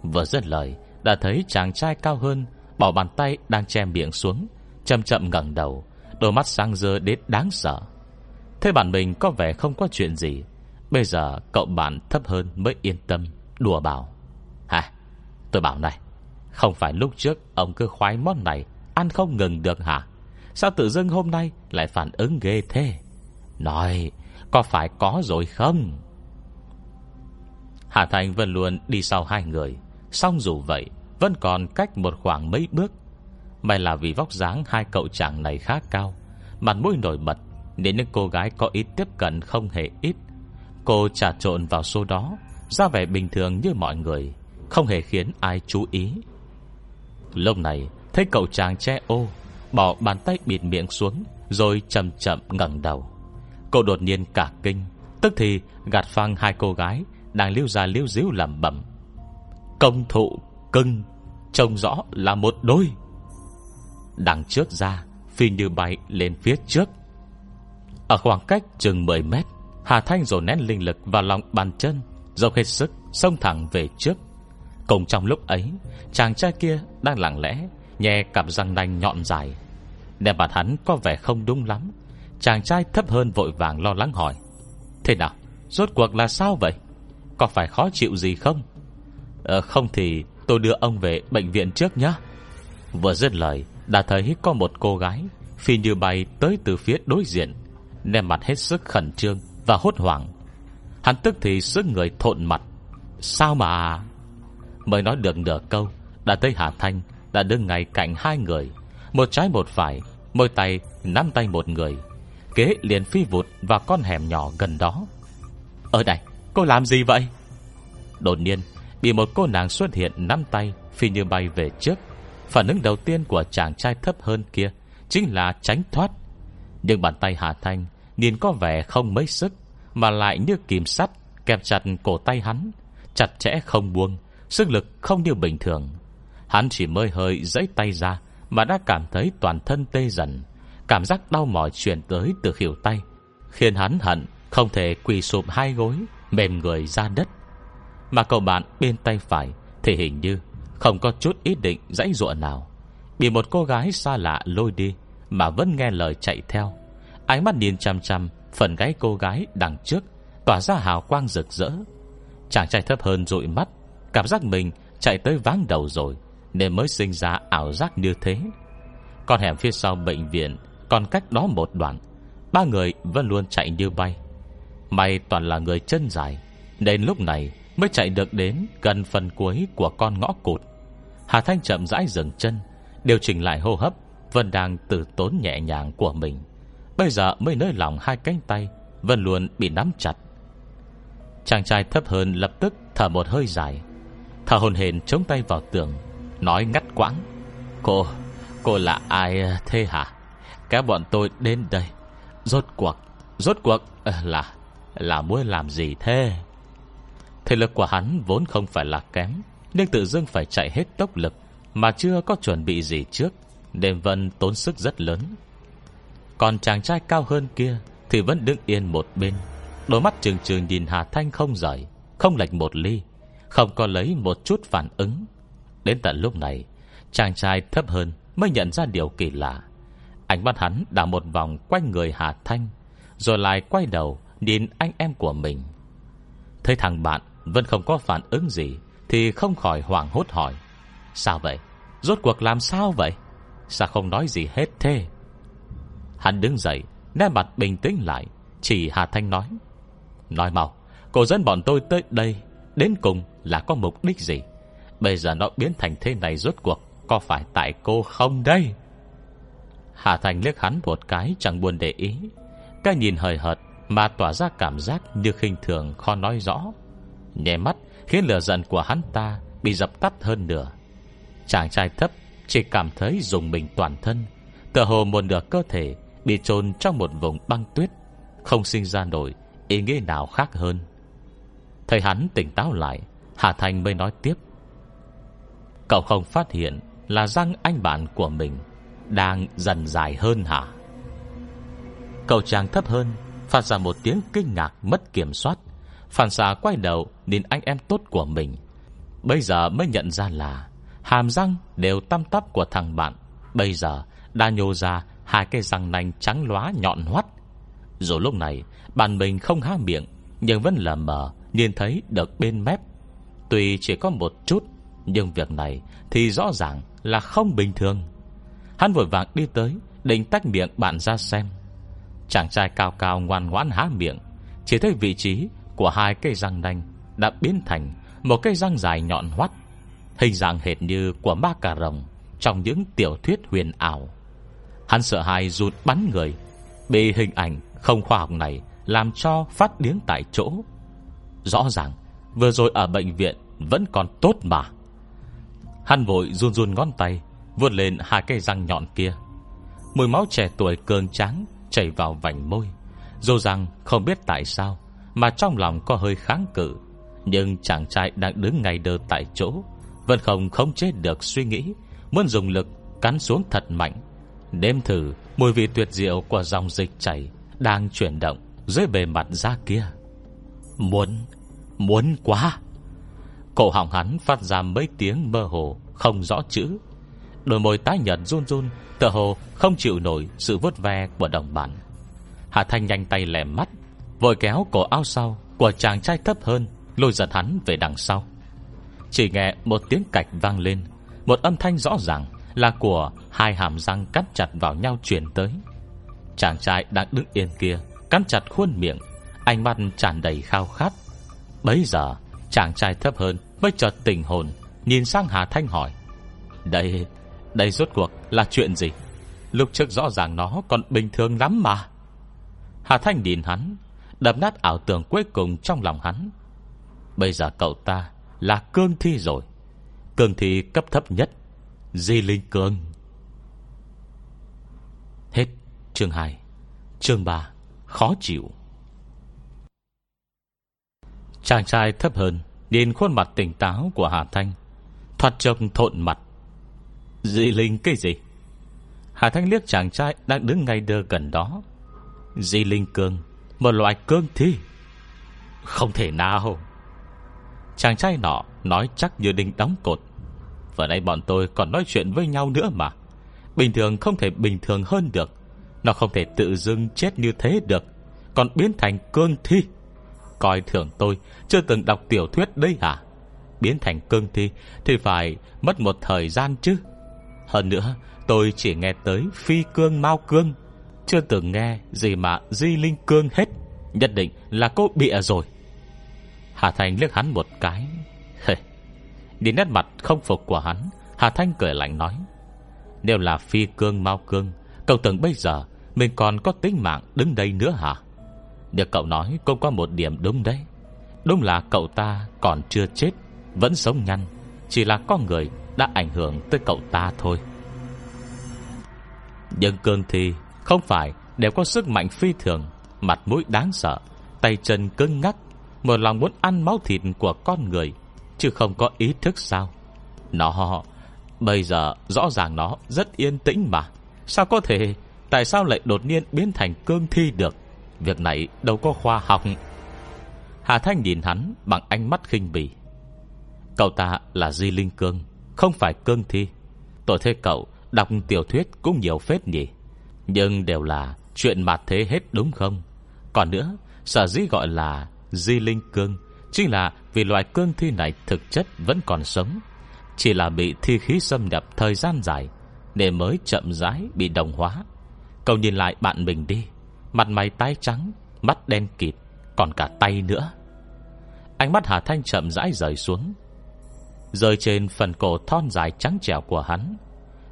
Vừa dứt lời, Đã thấy chàng trai cao hơn, Bỏ bàn tay đang che miệng xuống, Chậm chậm ngẩng đầu, Đôi mắt sáng dơ đến đáng sợ. Thế bạn mình có vẻ không có chuyện gì, Bây giờ cậu bạn thấp hơn mới yên tâm, Đùa bảo tôi bảo này, Không phải lúc trước ông cứ khoái món này, Ăn không ngừng được hả? Sao tự dưng hôm nay lại phản ứng ghê thế? Nói, Có phải có rồi không? Hà Thành vẫn luôn đi sau hai người Xong dù vậy, Vẫn còn cách một khoảng mấy bước. May là vì vóc dáng hai cậu chàng này khá cao, Mặt mũi nổi bật, Nên những cô gái có ít tiếp cận không hề ít. Cô trà trộn vào số đó, Ra vẻ bình thường như mọi người. Không hề khiến ai chú ý. Lúc này, Thấy cậu chàng che ô, Bỏ bàn tay bịt miệng xuống, Rồi chậm chậm ngẩng đầu. Cô đột nhiên cả kinh, Tức thì gạt phăng hai cô gái Đang liêu ra liêu díu làm bẩm. Công thụ cưng, Trông rõ là một đôi. Đằng trước ra, Phi như bay lên phía trước. Ở khoảng cách chừng 10 mét, Hà Thanh rồi nén linh lực vào lòng bàn chân, Dốc hết sức Xông thẳng về trước. Cùng trong lúc ấy, Chàng trai kia đang lặng lẽ Nhè cặp răng nanh nhọn dài. Nè mặt hắn có vẻ không đúng lắm. Chàng trai thấp hơn vội vàng lo lắng hỏi, Thế nào? Rốt cuộc là sao vậy? Có phải khó chịu gì không? Ờ không thì Tôi đưa ông về bệnh viện trước nhé Vừa dứt lời, Đã thấy có một cô gái Phi như bay tới từ phía đối diện. Ném mặt hết sức khẩn trương Và hốt hoảng. Hắn tức thì sức người thộn mặt. Sao mà Mới nói được nửa câu, Đã thấy Hà Thanh, Đã đứng ngay cạnh hai người. Một trái một phải, Môi tay, nắm tay một người. Kế liền phi vụt vào con hẻm nhỏ gần đó. Ở đây, cô làm gì vậy? Đột nhiên, Bị một cô nàng xuất hiện nắm tay, Phi như bay về trước. Phản ứng đầu tiên của chàng trai thấp hơn kia Chính là tránh thoát. Nhưng bàn tay Hà Thanh Nhìn có vẻ không mấy sức, Mà lại như kìm sắt, Kẹp chặt cổ tay hắn, Chặt chẽ không buông. Sức lực không như bình thường. Hắn chỉ mới hơi giãy tay ra Mà đã cảm thấy toàn thân tê dần. Cảm giác đau mỏi truyền tới từ khỉu tay, Khiến hắn hận Không thể quỳ sụp hai gối, Mềm người ra đất. Mà cậu bạn bên tay phải Thì hình như không có chút ý định dãy ruộng nào. Bị một cô gái xa lạ lôi đi Mà vẫn nghe lời chạy theo. Ánh mắt nhìn chăm chăm Phần gáy cô gái đằng trước, Tỏa ra hào quang rực rỡ. Chàng trai thấp hơn dụi mắt Cảm giác mình chạy tới váng đầu rồi, Nên mới sinh ra ảo giác như thế. Con hẻm phía sau bệnh viện, Còn cách đó một đoạn, Ba người vẫn luôn chạy như bay. May toàn là người chân dài, Nên lúc này mới chạy được đến Gần phần cuối của con ngõ cụt. Hà Thanh chậm rãi dừng chân, Điều chỉnh lại hô hấp, Vẫn đang từ tốn nhẹ nhàng của mình. Bây giờ mới nới lỏng hai cánh tay, Vẫn luôn bị nắm chặt. Chàng trai thấp hơn lập tức thở một hơi dài. Thở hồn hển chống tay vào tường Nói ngắt quãng. Cô, cô là ai thế hả? Các bọn tôi đến đây. Rốt cuộc, rốt cuộc ờ, là Là muốn làm gì thế? Thể lực của hắn vốn không phải là kém Nhưng tự dưng phải chạy hết tốc lực Mà chưa có chuẩn bị gì trước. Nên vẫn tốn sức rất lớn. Còn chàng trai cao hơn kia Thì vẫn đứng yên một bên. Đôi mắt trừng trừng nhìn Hà Thanh không rời Không lệch một ly. Không có lấy một chút phản ứng. Đến tận lúc này, Chàng trai thấp hơn mới nhận ra điều kỳ lạ. Ánh mắt hắn đảo một vòng quanh người Hà Thanh, Rồi lại quay đầu Nhìn anh em của mình. Thấy thằng bạn vẫn không có phản ứng gì Thì không khỏi hoảng hốt hỏi, Sao vậy? Rốt cuộc làm sao vậy? Sao không nói gì hết thế? Hắn đứng dậy, Nét mặt bình tĩnh lại, Chỉ Hà Thanh nói Nói mau, Cô dẫn bọn tôi tới đây Đến cùng là có mục đích gì? Bây giờ nó biến thành thế này rốt cuộc Có phải tại cô không đây? Hà Thành liếc hắn một cái, Chẳng buồn để ý. Cái nhìn hời hợt Mà tỏa ra cảm giác như khinh thường khó nói rõ. Nhẹ mắt, khiến lửa giận của hắn ta Bị dập tắt hơn nửa. Chàng trai thấp chỉ cảm thấy dùng mình toàn thân, Tựa hồ một nửa cơ thể Bị chôn trong một vùng băng tuyết, Không sinh ra nổi Ý nghĩa nào khác hơn. Thầy hắn tỉnh táo lại Hà Thành mới nói tiếp. Cậu không phát hiện Là răng anh bạn của mình Đang dần dài hơn hả? Cậu chàng thấp hơn, Phát ra một tiếng kinh ngạc mất kiểm soát. Phản xạ quay đầu Nhìn anh em tốt của mình. Bây giờ mới nhận ra là Hàm răng đều tăm tắp của thằng bạn. Bây giờ đã nhô ra Hai cái răng nanh trắng lóa nhọn hoắt. Rồi lúc này, Bạn mình không há miệng, Nhưng vẫn lờ mờ Nhìn thấy được bên mép Tuy chỉ có một chút, Nhưng việc này thì rõ ràng là không bình thường. Hắn vội vàng đi tới, Định tách miệng bạn ra xem. Chàng trai cao cao ngoan ngoãn há miệng, Chỉ thấy vị trí của hai cây răng nanh Đã biến thành một cây răng dài nhọn hoắt, Hình dạng hệt như của ma cà rồng Trong những tiểu thuyết huyền ảo. Hắn sợ hãi rụt bắn người, Bị hình ảnh không khoa học này Làm cho phát điếng tại chỗ. Rõ ràng Vừa rồi ở bệnh viện Vẫn còn tốt mà. Hắn vội run run ngón tay Vượt lên hai cây răng nhọn kia. Mùi máu trẻ tuổi cường tráng Chảy vào vành môi. Dù rằng không biết tại sao, Mà trong lòng có hơi kháng cự. Nhưng chàng trai đang đứng ngay đơ tại chỗ, Vẫn không khống chế được suy nghĩ, Muốn dùng lực cắn xuống thật mạnh. Đêm thử, mùi vị tuyệt diệu của dòng dịch chảy Đang chuyển động dưới bề mặt da kia. Muốn Muốn quá. Cổ họng hắn phát ra mấy tiếng mơ hồ, Không rõ chữ. Đôi môi tái nhật run run Tờ hồ không chịu nổi sự vớt ve của đồng bạn. Hà Thanh nhanh tay lẻ mắt, Vội kéo cổ áo sau Của chàng trai thấp hơn, Lôi giật hắn về đằng sau. Chỉ nghe một tiếng cạch vang lên, Một âm thanh rõ ràng Là của hai hàm răng cắt chặt vào nhau chuyển tới. Chàng trai đang đứng yên kia, Cắn chặt khuôn miệng, Ánh mắt tràn đầy khao khát. Bấy giờ chàng trai thấp hơn Mới chợt tình hồn Nhìn sang Hà Thanh hỏi. Đây, đây rốt cuộc là chuyện gì? Lúc trước rõ ràng nó còn bình thường lắm mà. Hà Thanh nhìn hắn Đập nát ảo tưởng cuối cùng trong lòng hắn. Bây giờ cậu ta Là cương thi rồi. Cương thi cấp thấp nhất Di Linh Cương. Hết chương 2 Chương 3 Khó chịu. Chàng trai thấp hơn, Nhìn khuôn mặt tỉnh táo của Hà Thanh, Thoạt trông thộn mặt. Dị linh cái gì? Hà Thanh liếc chàng trai Đang đứng ngay đơ gần đó. Di linh cương, Một loại cương thi. Không thể nào. Chàng trai nọ nói chắc như đinh đóng cột. Vừa nay bọn tôi còn nói chuyện với nhau nữa mà. Bình thường không thể bình thường hơn được. Nó không thể tự dưng chết như thế được. Còn biến thành cương thi. Coi thường tôi. Chưa từng đọc tiểu thuyết đấy hả? Biến thành cương thi Thì phải mất một thời gian chứ. Hơn nữa, tôi chỉ nghe tới Phi cương mau cương. Chưa từng nghe gì mà di linh cương hết. Nhất định là cô bịa rồi. Hà Thành liếc hắn một cái. Nhìn nét mặt không phục của hắn. Hà Thanh cười lạnh nói, Nếu là phi cương mau cương, Cậu tưởng bây giờ Mình còn có tính mạng đứng đây nữa hả? Được cậu nói cũng có một điểm đúng đấy. Đúng là cậu ta còn chưa chết Vẫn sống nhăn, Chỉ là con người đã ảnh hưởng tới cậu ta thôi. Nhưng cương thi Không phải đều có sức mạnh phi thường Mặt mũi đáng sợ Tay chân cứng ngắc Một lòng muốn ăn máu thịt của con người Chứ không có ý thức sao? Nó Bây giờ rõ ràng nó rất yên tĩnh mà. Sao có thể Tại sao lại đột nhiên biến thành cương thi được? Việc này đâu có khoa học. Hà Thanh nhìn hắn Bằng ánh mắt khinh bỉ. Cậu ta là Di Linh Cương, Không phải cương thi. Tôi thấy cậu đọc tiểu thuyết cũng nhiều phết nhỉ. Nhưng đều là Chuyện mặt thế hết đúng không? Còn nữa, Sở dĩ gọi là Di Linh Cương Chính là vì loại cương thi này thực chất vẫn còn sống. Chỉ là bị thi khí xâm nhập thời gian dài để mới chậm rãi bị đồng hóa. Cậu nhìn lại bạn mình đi. Mặt mày tái trắng, Mắt đen kịt, Còn cả tay nữa. Ánh mắt Hà Thanh chậm rãi rời xuống. Rơi trên phần cổ thon dài trắng trẻo của hắn,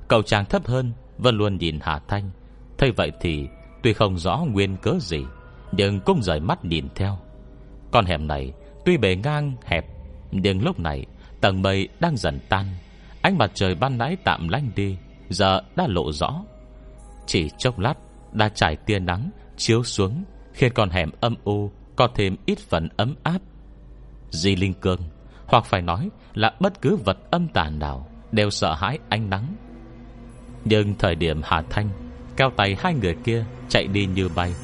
Cậu chàng thấp hơn Vẫn luôn nhìn Hà Thanh. Thấy vậy thì Tuy không rõ nguyên cớ gì, Nhưng cũng rời mắt nhìn theo. Con hẻm này Tuy bề ngang, hẹp, Nhưng lúc này tầng mây đang dần tan. Ánh mặt trời ban nãy tạm lanh đi, Giờ đã lộ rõ. Chỉ chốc lát, Đã trải tia nắng chiếu xuống, Khiến con hẻm âm u Có thêm ít phần ấm áp. Di Linh Cương, Hoặc phải nói là bất cứ vật âm tàn nào, Đều sợ hãi ánh nắng. Nhưng thời điểm Hà Thanh Cao tay hai người kia chạy đi như bay,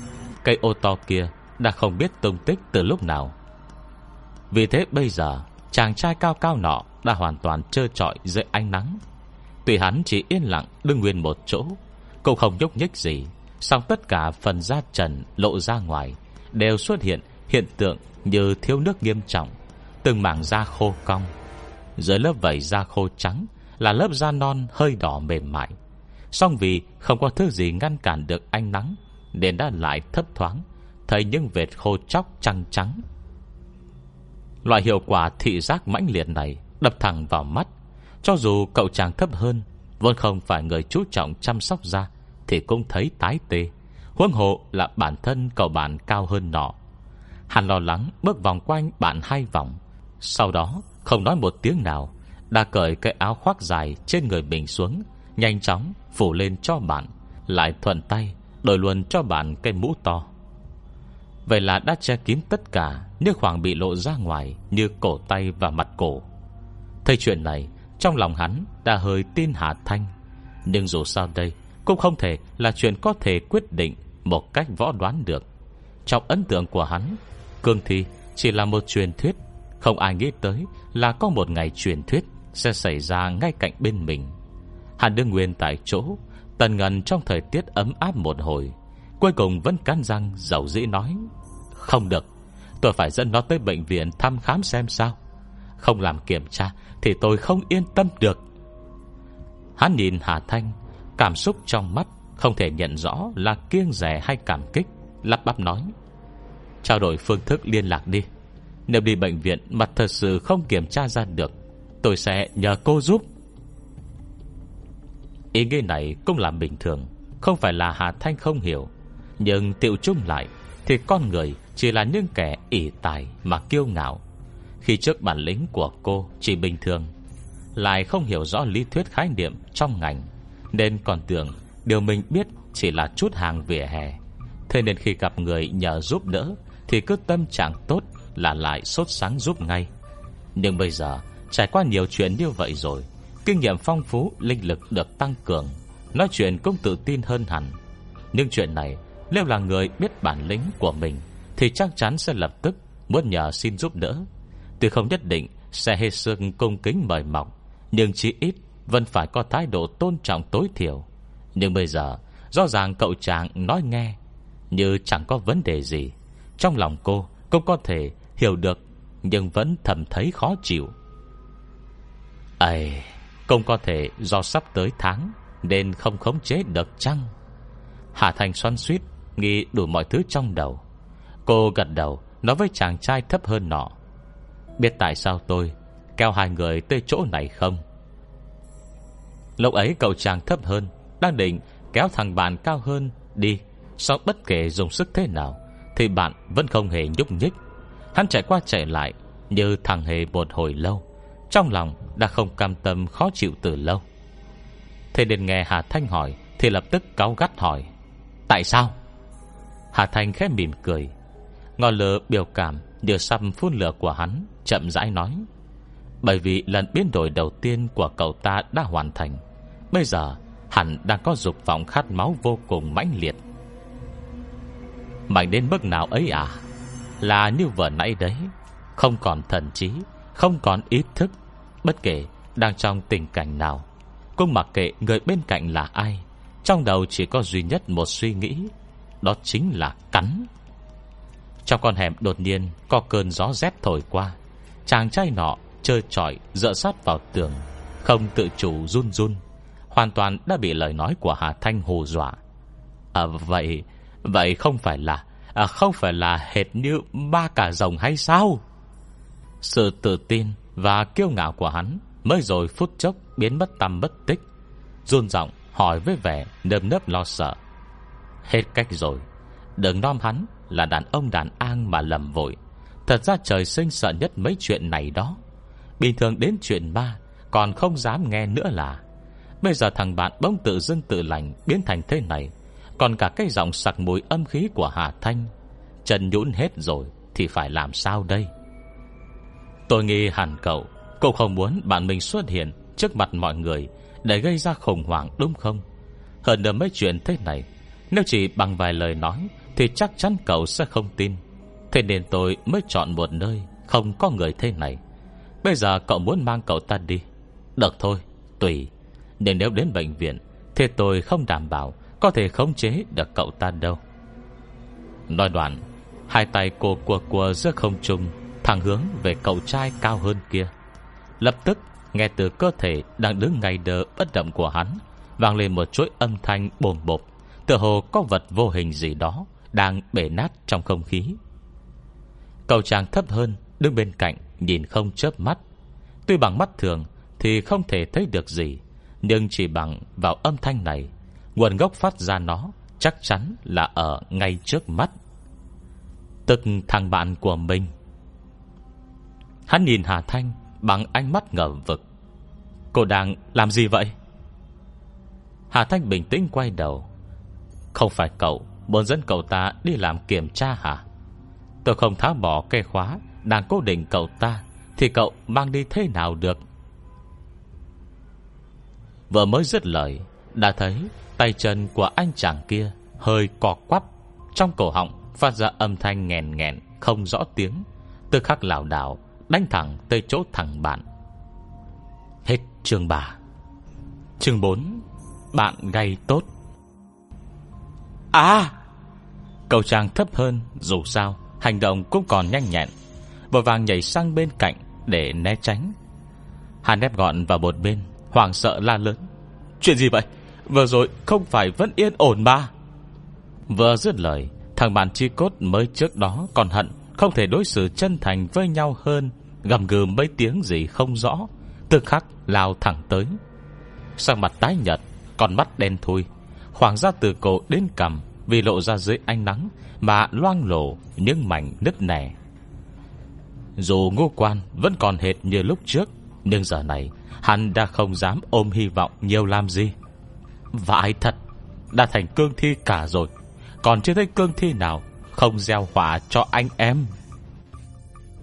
Cây ô to kia Đã không biết tung tích từ lúc nào. Vì thế bây giờ, Chàng trai cao cao nọ Đã hoàn toàn trơ trọi dưới ánh nắng. Tuy hắn chỉ yên lặng đứng nguyên một chỗ, Cũng không nhúc nhích gì Xong tất cả phần da trần lộ ra ngoài, Đều xuất hiện hiện tượng Như thiếu nước nghiêm trọng, Từng mảng da khô cong. Dưới lớp vảy da khô trắng Là lớp da non hơi đỏ mềm mại. Xong vì không có thứ gì ngăn cản được ánh nắng, Nên đã lại thấp thoáng, Thấy những vệt khô chóc trăng trắng. Loại hiệu quả thị giác mãnh liệt này Đập thẳng vào mắt. Cho dù cậu chàng thấp hơn Vốn không phải người chú trọng chăm sóc da thì cũng thấy tái tê. Huống hộ là bản thân cậu bạn cao hơn nọ. Hắn lo lắng bước vòng quanh bạn hai vòng. Sau đó, không nói một tiếng nào, Đã cởi cái áo khoác dài trên người mình xuống, Nhanh chóng phủ lên cho bạn, Lại thuận tay Đổi luôn cho bạn cái mũ to. Vậy là đã che kín tất cả những khoảng bị lộ ra ngoài Như cổ tay và mặt cổ. Thấy chuyện này, Trong lòng hắn đã hơi tin Hà Thanh. Nhưng dù sao đây cũng không thể là chuyện có thể quyết định Một cách võ đoán được. Trong ấn tượng của hắn, Cương thi chỉ là một truyền thuyết, Không ai nghĩ tới là có một ngày truyền thuyết Sẽ xảy ra ngay cạnh bên mình. Hắn đương nguyên tại chỗ, Tần ngần trong thời tiết ấm áp một hồi, Cuối cùng vẫn cắn răng dầu dĩ nói, Không được, Tôi phải dẫn nó tới bệnh viện thăm khám xem sao. Không làm kiểm tra Thì tôi không yên tâm được. Hắn nhìn Hà Thanh Cảm xúc trong mắt, Không thể nhận rõ là kiêng rẻ hay cảm kích, Lắp bắp nói. Trao đổi phương thức liên lạc đi. Nếu đi bệnh viện mà thật sự không kiểm tra ra được, Tôi sẽ nhờ cô giúp. Ý nghĩ này cũng là bình thường, Không phải là Hà Thanh không hiểu. Nhưng tiệu chung lại Thì con người chỉ là những kẻ ỷ tài Mà kiêu ngạo. Khi trước bản lĩnh của cô chỉ bình thường, Lại không hiểu rõ lý thuyết khái niệm Trong ngành. Nên còn tưởng điều mình biết Chỉ là chút hàng vỉa hè. Thế nên khi gặp người nhờ giúp đỡ, Thì cứ tâm trạng tốt Là lại sốt sáng giúp ngay. Nhưng bây giờ, trải qua nhiều chuyện như vậy rồi, Kinh nghiệm phong phú, Linh lực được tăng cường, Nói chuyện cũng tự tin hơn hẳn. Nhưng chuyện này, Nếu là người biết bản lĩnh của mình, Thì chắc chắn sẽ lập tức Muốn nhờ xin giúp đỡ. Tuy không nhất định sẽ hết sức cung kính mời mọc, Nhưng chỉ ít vẫn phải có thái độ tôn trọng tối thiểu. Nhưng bây giờ, Rõ ràng cậu chàng nói nghe, Như chẳng có vấn đề gì. Trong lòng cô cũng có thể hiểu được, Nhưng vẫn thầm thấy khó chịu. Ây, Cũng có thể do sắp tới tháng, Nên không khống chế được chăng? Hà Thành Xoan suýt Nghĩ đủ mọi thứ trong đầu. Cô gật đầu, Nói với chàng trai thấp hơn nọ, Biết tại sao tôi Kéo hai người tới chỗ này không? Lúc ấy cậu chàng thấp hơn, Đang định kéo thằng bạn cao hơn Đi, Sau bất kể dùng sức thế nào Thì bạn vẫn không hề nhúc nhích. Hắn chạy qua chạy lại Như thằng hề một hồi lâu, Trong lòng đã không cam tâm khó chịu từ lâu. Thế nên nghe Hà Thanh hỏi Thì lập tức cáu gắt hỏi, Tại sao? Hà Thanh khẽ mỉm cười, Ngọn lửa biểu cảm Điều xăm phun lửa của hắn Chậm rãi nói, Bởi vì lần biến đổi đầu tiên của cậu ta đã hoàn thành Bây giờ, Hẳn đang có dục vọng khát máu vô cùng mãnh liệt. Mạnh đến mức nào ấy à? Là như vừa nãy đấy. Không còn thần trí, Không còn ý thức, Bất kể đang trong tình cảnh nào. Cũng mặc kệ người bên cạnh là ai, Trong đầu chỉ có duy nhất một suy nghĩ, Đó chính là cắn. Trong con hẻm đột nhiên Có cơn gió rét thổi qua, Chàng trai nọ chơi trọi Dựa sát vào tường, Không tự chủ run run. Hoàn toàn đã bị lời nói của Hà Thanh hù dọa. À vậy Vậy không phải là à, Không phải là hệt như ba cả rồng hay sao? Sự tự tin Và kiêu ngạo của hắn Mới rồi phút chốc biến mất tâm bất tích. Run giọng hỏi với vẻ Nơm nớp lo sợ. Hết cách rồi. Đừng nom hắn là đàn ông đàn an mà lầm vội. Thật ra trời sinh sợ nhất mấy chuyện này đó. Bình thường đến chuyện ma Còn không dám nghe nữa là Bây giờ thằng bạn bỗng tự dưng tự lành Biến thành thế này. Còn cả cái giọng sặc mùi âm khí của Hà Thanh. Chân nhũn hết rồi Thì phải làm sao đây? Tôi nghĩ hẳn cậu. Cậu không muốn bạn mình xuất hiện Trước mặt mọi người Để gây ra khủng hoảng đúng không? Hơn nữa mấy chuyện thế này Nếu chỉ bằng vài lời nói Thì chắc chắn cậu sẽ không tin. Thế nên tôi mới chọn một nơi Không có người thế này. Bây giờ cậu muốn mang cậu ta đi. Được thôi, tùy nên nếu đến bệnh viện, Thì tôi không đảm bảo Có thể khống chế được cậu ta đâu. Nói đoạn, Hai tay cô cua cua giữa không trung, Thẳng hướng về cậu trai cao hơn kia. Lập tức, nghe từ cơ thể Đang đứng ngay đờ bất động của hắn, Vang lên một chuỗi âm thanh bồm bộp, Tựa hồ có vật vô hình gì đó Đang bể nát trong không khí. Cậu chàng thấp hơn Đứng bên cạnh, nhìn không chớp mắt. Tuy bằng mắt thường Thì không thể thấy được gì nhưng chỉ bằng vào âm thanh này, Nguồn gốc phát ra nó Chắc chắn là ở ngay trước mắt. Tức thằng bạn của mình. Hắn nhìn Hà Thanh Bằng ánh mắt ngờ vực. Cô đang làm gì vậy? Hà Thanh bình tĩnh quay đầu. Không phải cậu Muốn dẫn cậu ta đi làm kiểm tra hả? Tôi không tháo bỏ cây khóa Đang cố định cậu ta, Thì cậu mang đi thế nào được? Vừa mới dứt lời Đã thấy tay chân của anh chàng kia Hơi cò quắp. Trong cổ họng phát ra âm thanh nghèn nghẹn Không rõ tiếng. Tức khắc lảo đảo Đánh thẳng tới chỗ thằng bạn. Hết chương 3 Chương 4 Bạn gây tốt. À! Cầu trang thấp hơn Dù sao Hành động cũng còn nhanh nhẹn. Vội vàng nhảy sang bên cạnh để né tránh. Hắn ép gọn vào một bên Hoàng sợ la lớn. Chuyện gì vậy? Vừa rồi không phải vẫn yên ổn mà. Vừa dứt lời, Thằng bạn chi cốt mới trước đó còn hận, Không thể đối xử chân thành với nhau hơn. Gầm gừ mấy tiếng gì không rõ. Tức khắc lao thẳng tới. Sang mặt tái nhật Còn mắt đen thui. Khoảng ra từ cổ đến cằm Vì lộ ra dưới ánh nắng Mà loang lổ những mảnh nứt nẻ. Dù ngô quan Vẫn còn hệt như lúc trước, Nhưng giờ này Hắn đã không dám ôm hy vọng nhiều làm gì. Vãi thật, Đã thành cương thi cả rồi. Còn chưa thấy cương thi nào Không gieo họa cho anh em.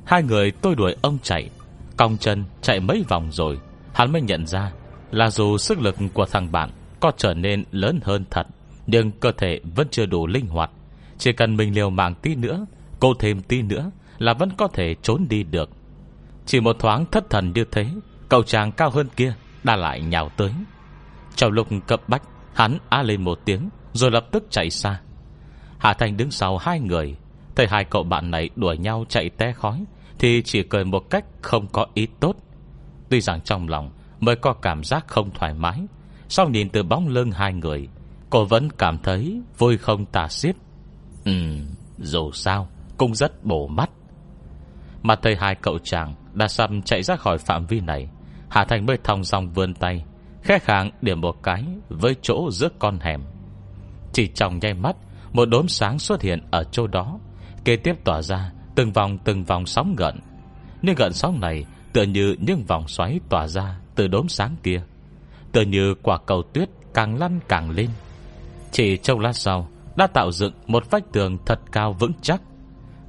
Hai người tôi đuổi ông chạy, Cong chân chạy mấy vòng rồi, Hắn mới nhận ra Là dù sức lực của thằng bạn Có trở nên lớn hơn thật, Nhưng cơ thể vẫn chưa đủ linh hoạt. Chỉ cần mình liều mạng tí nữa Cô thêm tí nữa Là vẫn có thể trốn đi được. Chỉ một thoáng thất thần như thế Cậu chàng cao hơn kia Đã lại nhào tới. Trong lúc cập bách, Hắn á lên một tiếng, Rồi lập tức chạy xa. Hà Thành đứng sau hai người, Thấy hai cậu bạn này đuổi nhau chạy té khói, Thì chỉ cười một cách không có ý tốt. Tuy rằng trong lòng Mới có cảm giác không thoải mái, Sau nhìn từ bóng lưng hai người, Cô vẫn cảm thấy vui không tà xiết. Ừ Dù sao Cũng rất bổ mắt. Mà thấy hai cậu chàng Đã xăm chạy ra khỏi phạm vi này Hà Thành mới thong dòng vươn tay, Khẽ khàng điểm một cái Với chỗ giữa con hẻm. Chỉ trong nháy mắt, Một đốm sáng xuất hiện ở chỗ đó, Kế tiếp tỏa ra Từng vòng từng vòng sóng gợn. Nhưng gợn sóng này Tựa như những vòng xoáy tỏa ra Từ đốm sáng kia, Tựa như quả cầu tuyết càng lăn càng lên. Chỉ trong lát sau, Đã tạo dựng một vách tường thật cao vững chắc.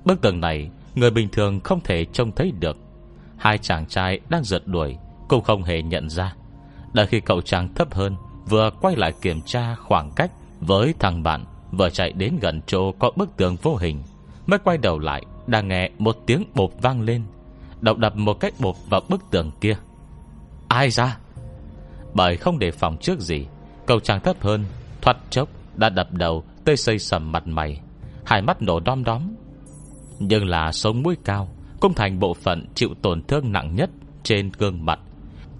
Bức tường này Người bình thường không thể trông thấy được. Hai chàng trai đang giật đuổi cũng không hề nhận ra. Đợi khi cậu chàng thấp hơn Vừa quay lại kiểm tra khoảng cách Với thằng bạn Vừa chạy đến gần chỗ có bức tường vô hình, Mới quay đầu lại Đang nghe một tiếng bột vang lên Động đập một cách bột vào bức tường kia. Ai ra? Bởi không đề phòng trước gì, Cậu chàng thấp hơn Thoát chốc đã đập đầu Tơi xây sầm mặt mày, Hai mắt nổ đom đóm. Nhưng là sống mũi cao Cũng thành bộ phận chịu tổn thương nặng nhất Trên gương mặt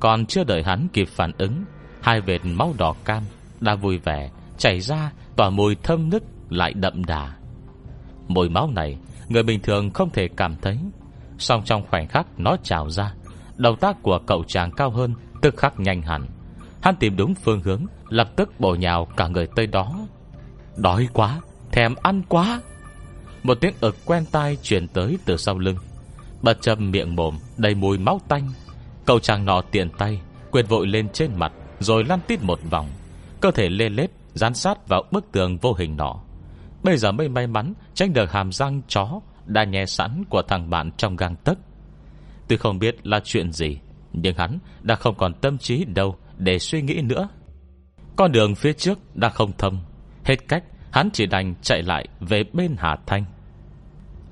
còn chưa đợi hắn kịp phản ứng, Hai vệt máu đỏ cam Đã vui vẻ chảy ra, Tỏa mùi thơm nức lại đậm đà. Mùi máu này, Người bình thường không thể cảm thấy. Song trong khoảnh khắc nó trào ra Đầu tác của cậu chàng cao hơn Tức khắc nhanh hẳn. Hắn tìm đúng phương hướng, Lập tức bổ nhào cả người tới đó. Đói quá, Thèm ăn quá. Một tiếng ực quen tai truyền tới từ sau lưng Bật châm miệng mồm Đầy mùi máu tanh. Cậu chàng nọ tiện tay, Quyệt vội lên trên mặt, Rồi lăn tít một vòng. Cơ thể lê lết, Dán sát vào bức tường vô hình nọ. Bây giờ mới may mắn Tránh được hàm răng, chó Đã nhè sẵn của thằng bạn trong gang tấc. Tuy không biết là chuyện gì, Nhưng hắn đã không còn tâm trí đâu Để suy nghĩ nữa. Con đường phía trước đã không thông. Hết cách, hắn chỉ đành chạy lại Về bên Hà Thanh.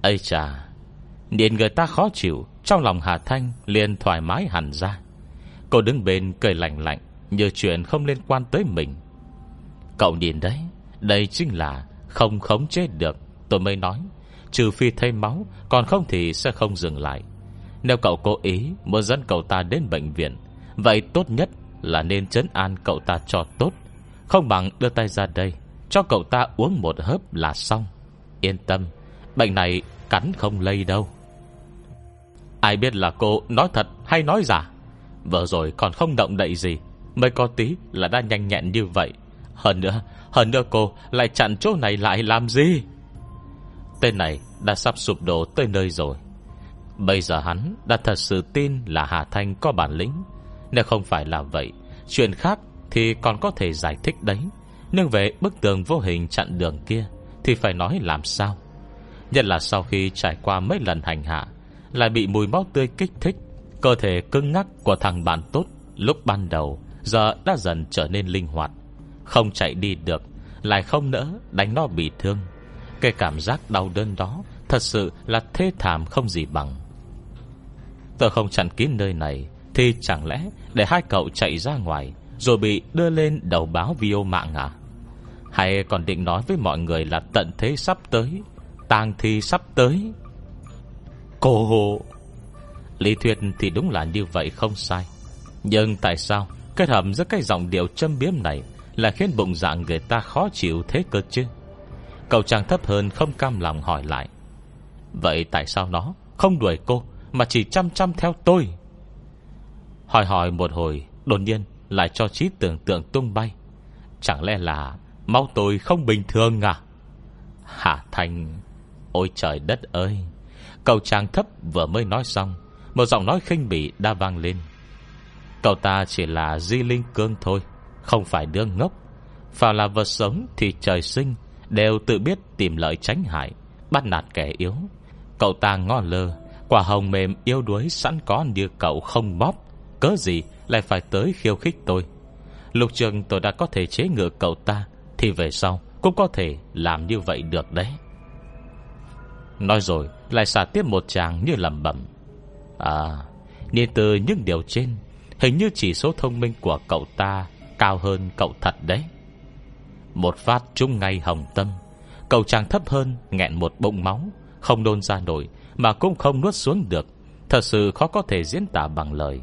Ây chà Nhìn người ta khó chịu, Trong lòng Hà Thanh liền thoải mái hẳn ra. Cô đứng bên cười lạnh lạnh, Như chuyện không liên quan tới mình. Cậu nhìn đấy, Đây chính là không khống chế được, Tôi mới nói. Trừ phi thấy máu, Còn không thì sẽ không dừng lại. Nếu cậu cố ý muốn dẫn cậu ta đến bệnh viện, Vậy tốt nhất là nên chấn an cậu ta cho tốt. Không bằng đưa tay ra đây, Cho cậu ta uống một hớp là xong. Yên tâm, Bệnh này cắn không lây đâu. Ai biết là cô nói thật hay nói giả? Vừa rồi còn không động đậy gì, Mới có tí là đã nhanh nhẹn như vậy. Hơn nữa Hơn nữa cô lại chặn chỗ này lại làm gì? Tên này đã sắp sụp đổ tới nơi rồi. Bây giờ hắn đã thật sự tin là Hà Thanh có bản lĩnh. Nếu không phải là vậy, Chuyện khác thì còn có thể giải thích đấy. Nhưng về bức tường vô hình chặn đường kia Thì phải nói làm sao? Nhất là sau khi trải qua mấy lần hành hạ, Lại bị mùi máu tươi kích thích, Cơ thể cứng ngắc của thằng bạn tốt Lúc ban đầu Giờ đã dần trở nên linh hoạt, Không chạy đi được, Lại không nỡ đánh nó bị thương. Cái cảm giác đau đớn đó Thật sự là thê thảm không gì bằng. Tôi không chặn kín nơi này Thì chẳng lẽ để hai cậu chạy ra ngoài Rồi bị đưa lên đầu báo video mạng à? Hay còn định nói với mọi người là tận thế sắp tới tang thi sắp tới. Cô hồ. Lý thuyết thì đúng là như vậy không sai. Nhưng tại sao Kết hợp giữa cái giọng điệu châm biếm này Là khiến bụng dạng người ta khó chịu thế cơ chứ? Cậu chàng thấp hơn không cam lòng hỏi lại. Vậy tại sao nó Không đuổi cô Mà chỉ chăm chăm theo tôi? Hỏi hỏi một hồi, Đột nhiên lại cho trí tưởng tượng tung bay. Chẳng lẽ là Máu tôi không bình thường à? Hạ Thành Ôi trời đất ơi. Cậu chàng thấp vừa mới nói xong, Một giọng nói khinh bỉ đã vang lên. Cậu ta chỉ là di linh cương thôi, Không phải đương ngốc. Phàm là vật sống thì trời sinh, Đều tự biết tìm lợi tránh hại, Bắt nạt kẻ yếu. Cậu ta ngon lơ, Quả hồng mềm yêu đuối sẵn có như cậu không bóp. Cớ gì lại phải tới khiêu khích tôi? Lục trường tôi đã có thể chế ngựa cậu ta, Thì về sau cũng có thể làm như vậy được đấy. Nói rồi Lại xả tiếp một chàng như lầm bẩm. À Nhìn từ những điều trên, Hình như chỉ số thông minh của cậu ta Cao hơn cậu thật đấy. Một phát trúng ngay hồng tâm. Cậu chàng thấp hơn, nghẹn một bụng máu, Không đôn ra nổi, Mà cũng không nuốt xuống được. Thật sự khó có thể diễn tả bằng lời.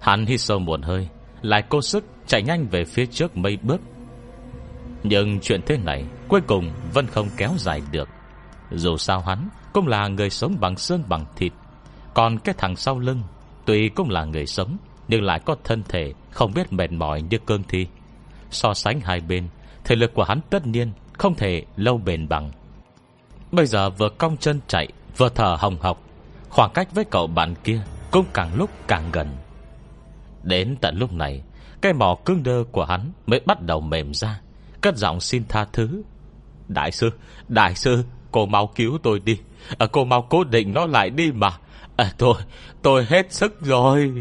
Hắn hít sâu một hơi, Lại cố sức chạy nhanh về phía trước mấy bước. Nhưng chuyện thế này Cuối cùng vẫn không kéo dài được. Dù sao hắn Cũng là người sống bằng xương bằng thịt. Còn cái thằng sau lưng, Tuy cũng là người sống, Nhưng lại có thân thể Không biết mệt mỏi như cương thi. So sánh hai bên, Thể lực của hắn tất nhiên Không thể lâu bền bằng. Bây giờ vừa cong chân chạy, Vừa thở hồng học Khoảng cách với cậu bạn kia Cũng càng lúc càng gần. Đến tận lúc này, Cái mỏ cương đơ của hắn mới bắt đầu mềm ra, Cất giọng xin tha thứ. Đại sư Đại sư Cô mau cứu tôi đi. À, Cô mau cố định nó lại đi mà. À, Tôi Tôi hết sức rồi.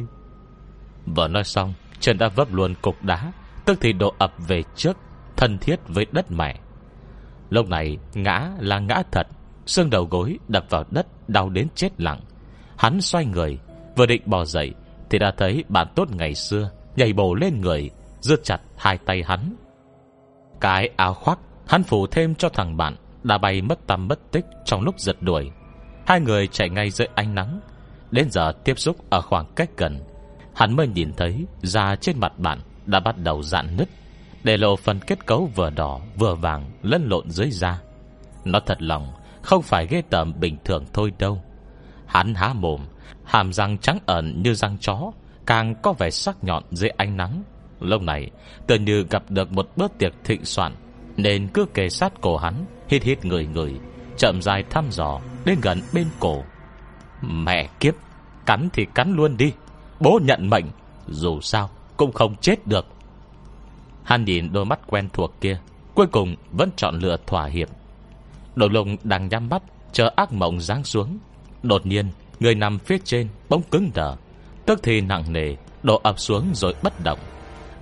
Vợ nói xong Chân đã vấp luôn cục đá Tức thì độ ập về trước Thân thiết với đất mẹ. Lúc này ngã là ngã thật Xương đầu gối đập vào đất Đau đến chết lặng. Hắn xoay người Vừa định bò dậy Thì đã thấy bạn tốt ngày xưa Nhảy bổ lên người Rước chặt hai tay hắn. Cái áo khoác Hắn phủ thêm cho thằng bạn. Đã bay mất tầm mất tích trong lúc giật đuổi. Hai người chạy ngay dưới ánh nắng, Đến giờ tiếp xúc ở khoảng cách gần. Hắn mới nhìn thấy Da trên mặt bạn đã bắt đầu dạn nứt, Để lộ phần kết cấu vừa đỏ Vừa vàng lẫn lộn dưới da. Nó thật lòng, Không phải ghê tởm bình thường thôi đâu. Hắn há mồm, Hàm răng trắng ẩn như răng chó, Càng có vẻ sắc nhọn dưới ánh nắng. Lâu này tự như gặp được một bữa tiệc thịnh soạn nên cứ kề sát cổ hắn, Hít hít người người, Chậm dài thăm dò Đến gần bên cổ. Mẹ kiếp, Cắn thì cắn luôn đi, Bố nhận mệnh, Dù sao cũng không chết được. Hắn nhìn đôi mắt quen thuộc kia, Cuối cùng vẫn chọn lựa thỏa hiệp. Đồ lùng đang nhắm mắt, Chờ ác mộng giáng xuống. Đột nhiên, Người nằm phía trên bỗng cứng đờ, Tức thì nặng nề, Đổ ập xuống rồi bất động.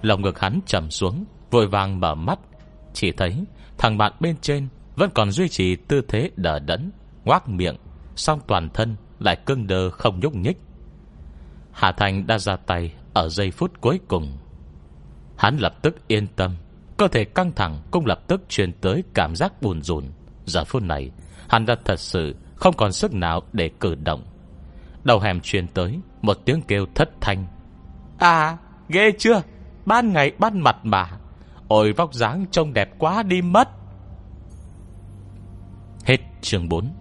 Lòng ngực hắn trầm xuống, Vội vàng mở mắt chỉ thấy thằng bạn bên trên Vẫn còn duy trì tư thế đờ đẫn, Ngoác miệng Xong toàn thân lại cưng đơ không nhúc nhích. Hà Thành đã ra tay Ở giây phút cuối cùng. Hắn lập tức yên tâm, Cơ thể căng thẳng cũng lập tức truyền tới Cảm giác buồn rùn. Giờ phút này, Hắn đã thật sự không còn sức nào để cử động. Đầu hẻm truyền tới Một tiếng kêu thất thanh. À ghê chưa? Ban ngày ban mặt mà. Ôi vóc dáng trông đẹp quá đi mất. Hết chương 4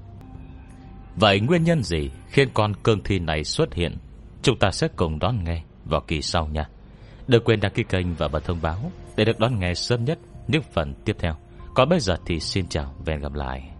Vậy nguyên nhân gì Khiến con cương thi này xuất hiện? Chúng ta sẽ cùng đón nghe vào kỳ sau nha. Đừng quên đăng ký kênh và bật thông báo Để được đón nghe sớm nhất những phần tiếp theo. Còn bây giờ thì xin chào và hẹn gặp lại.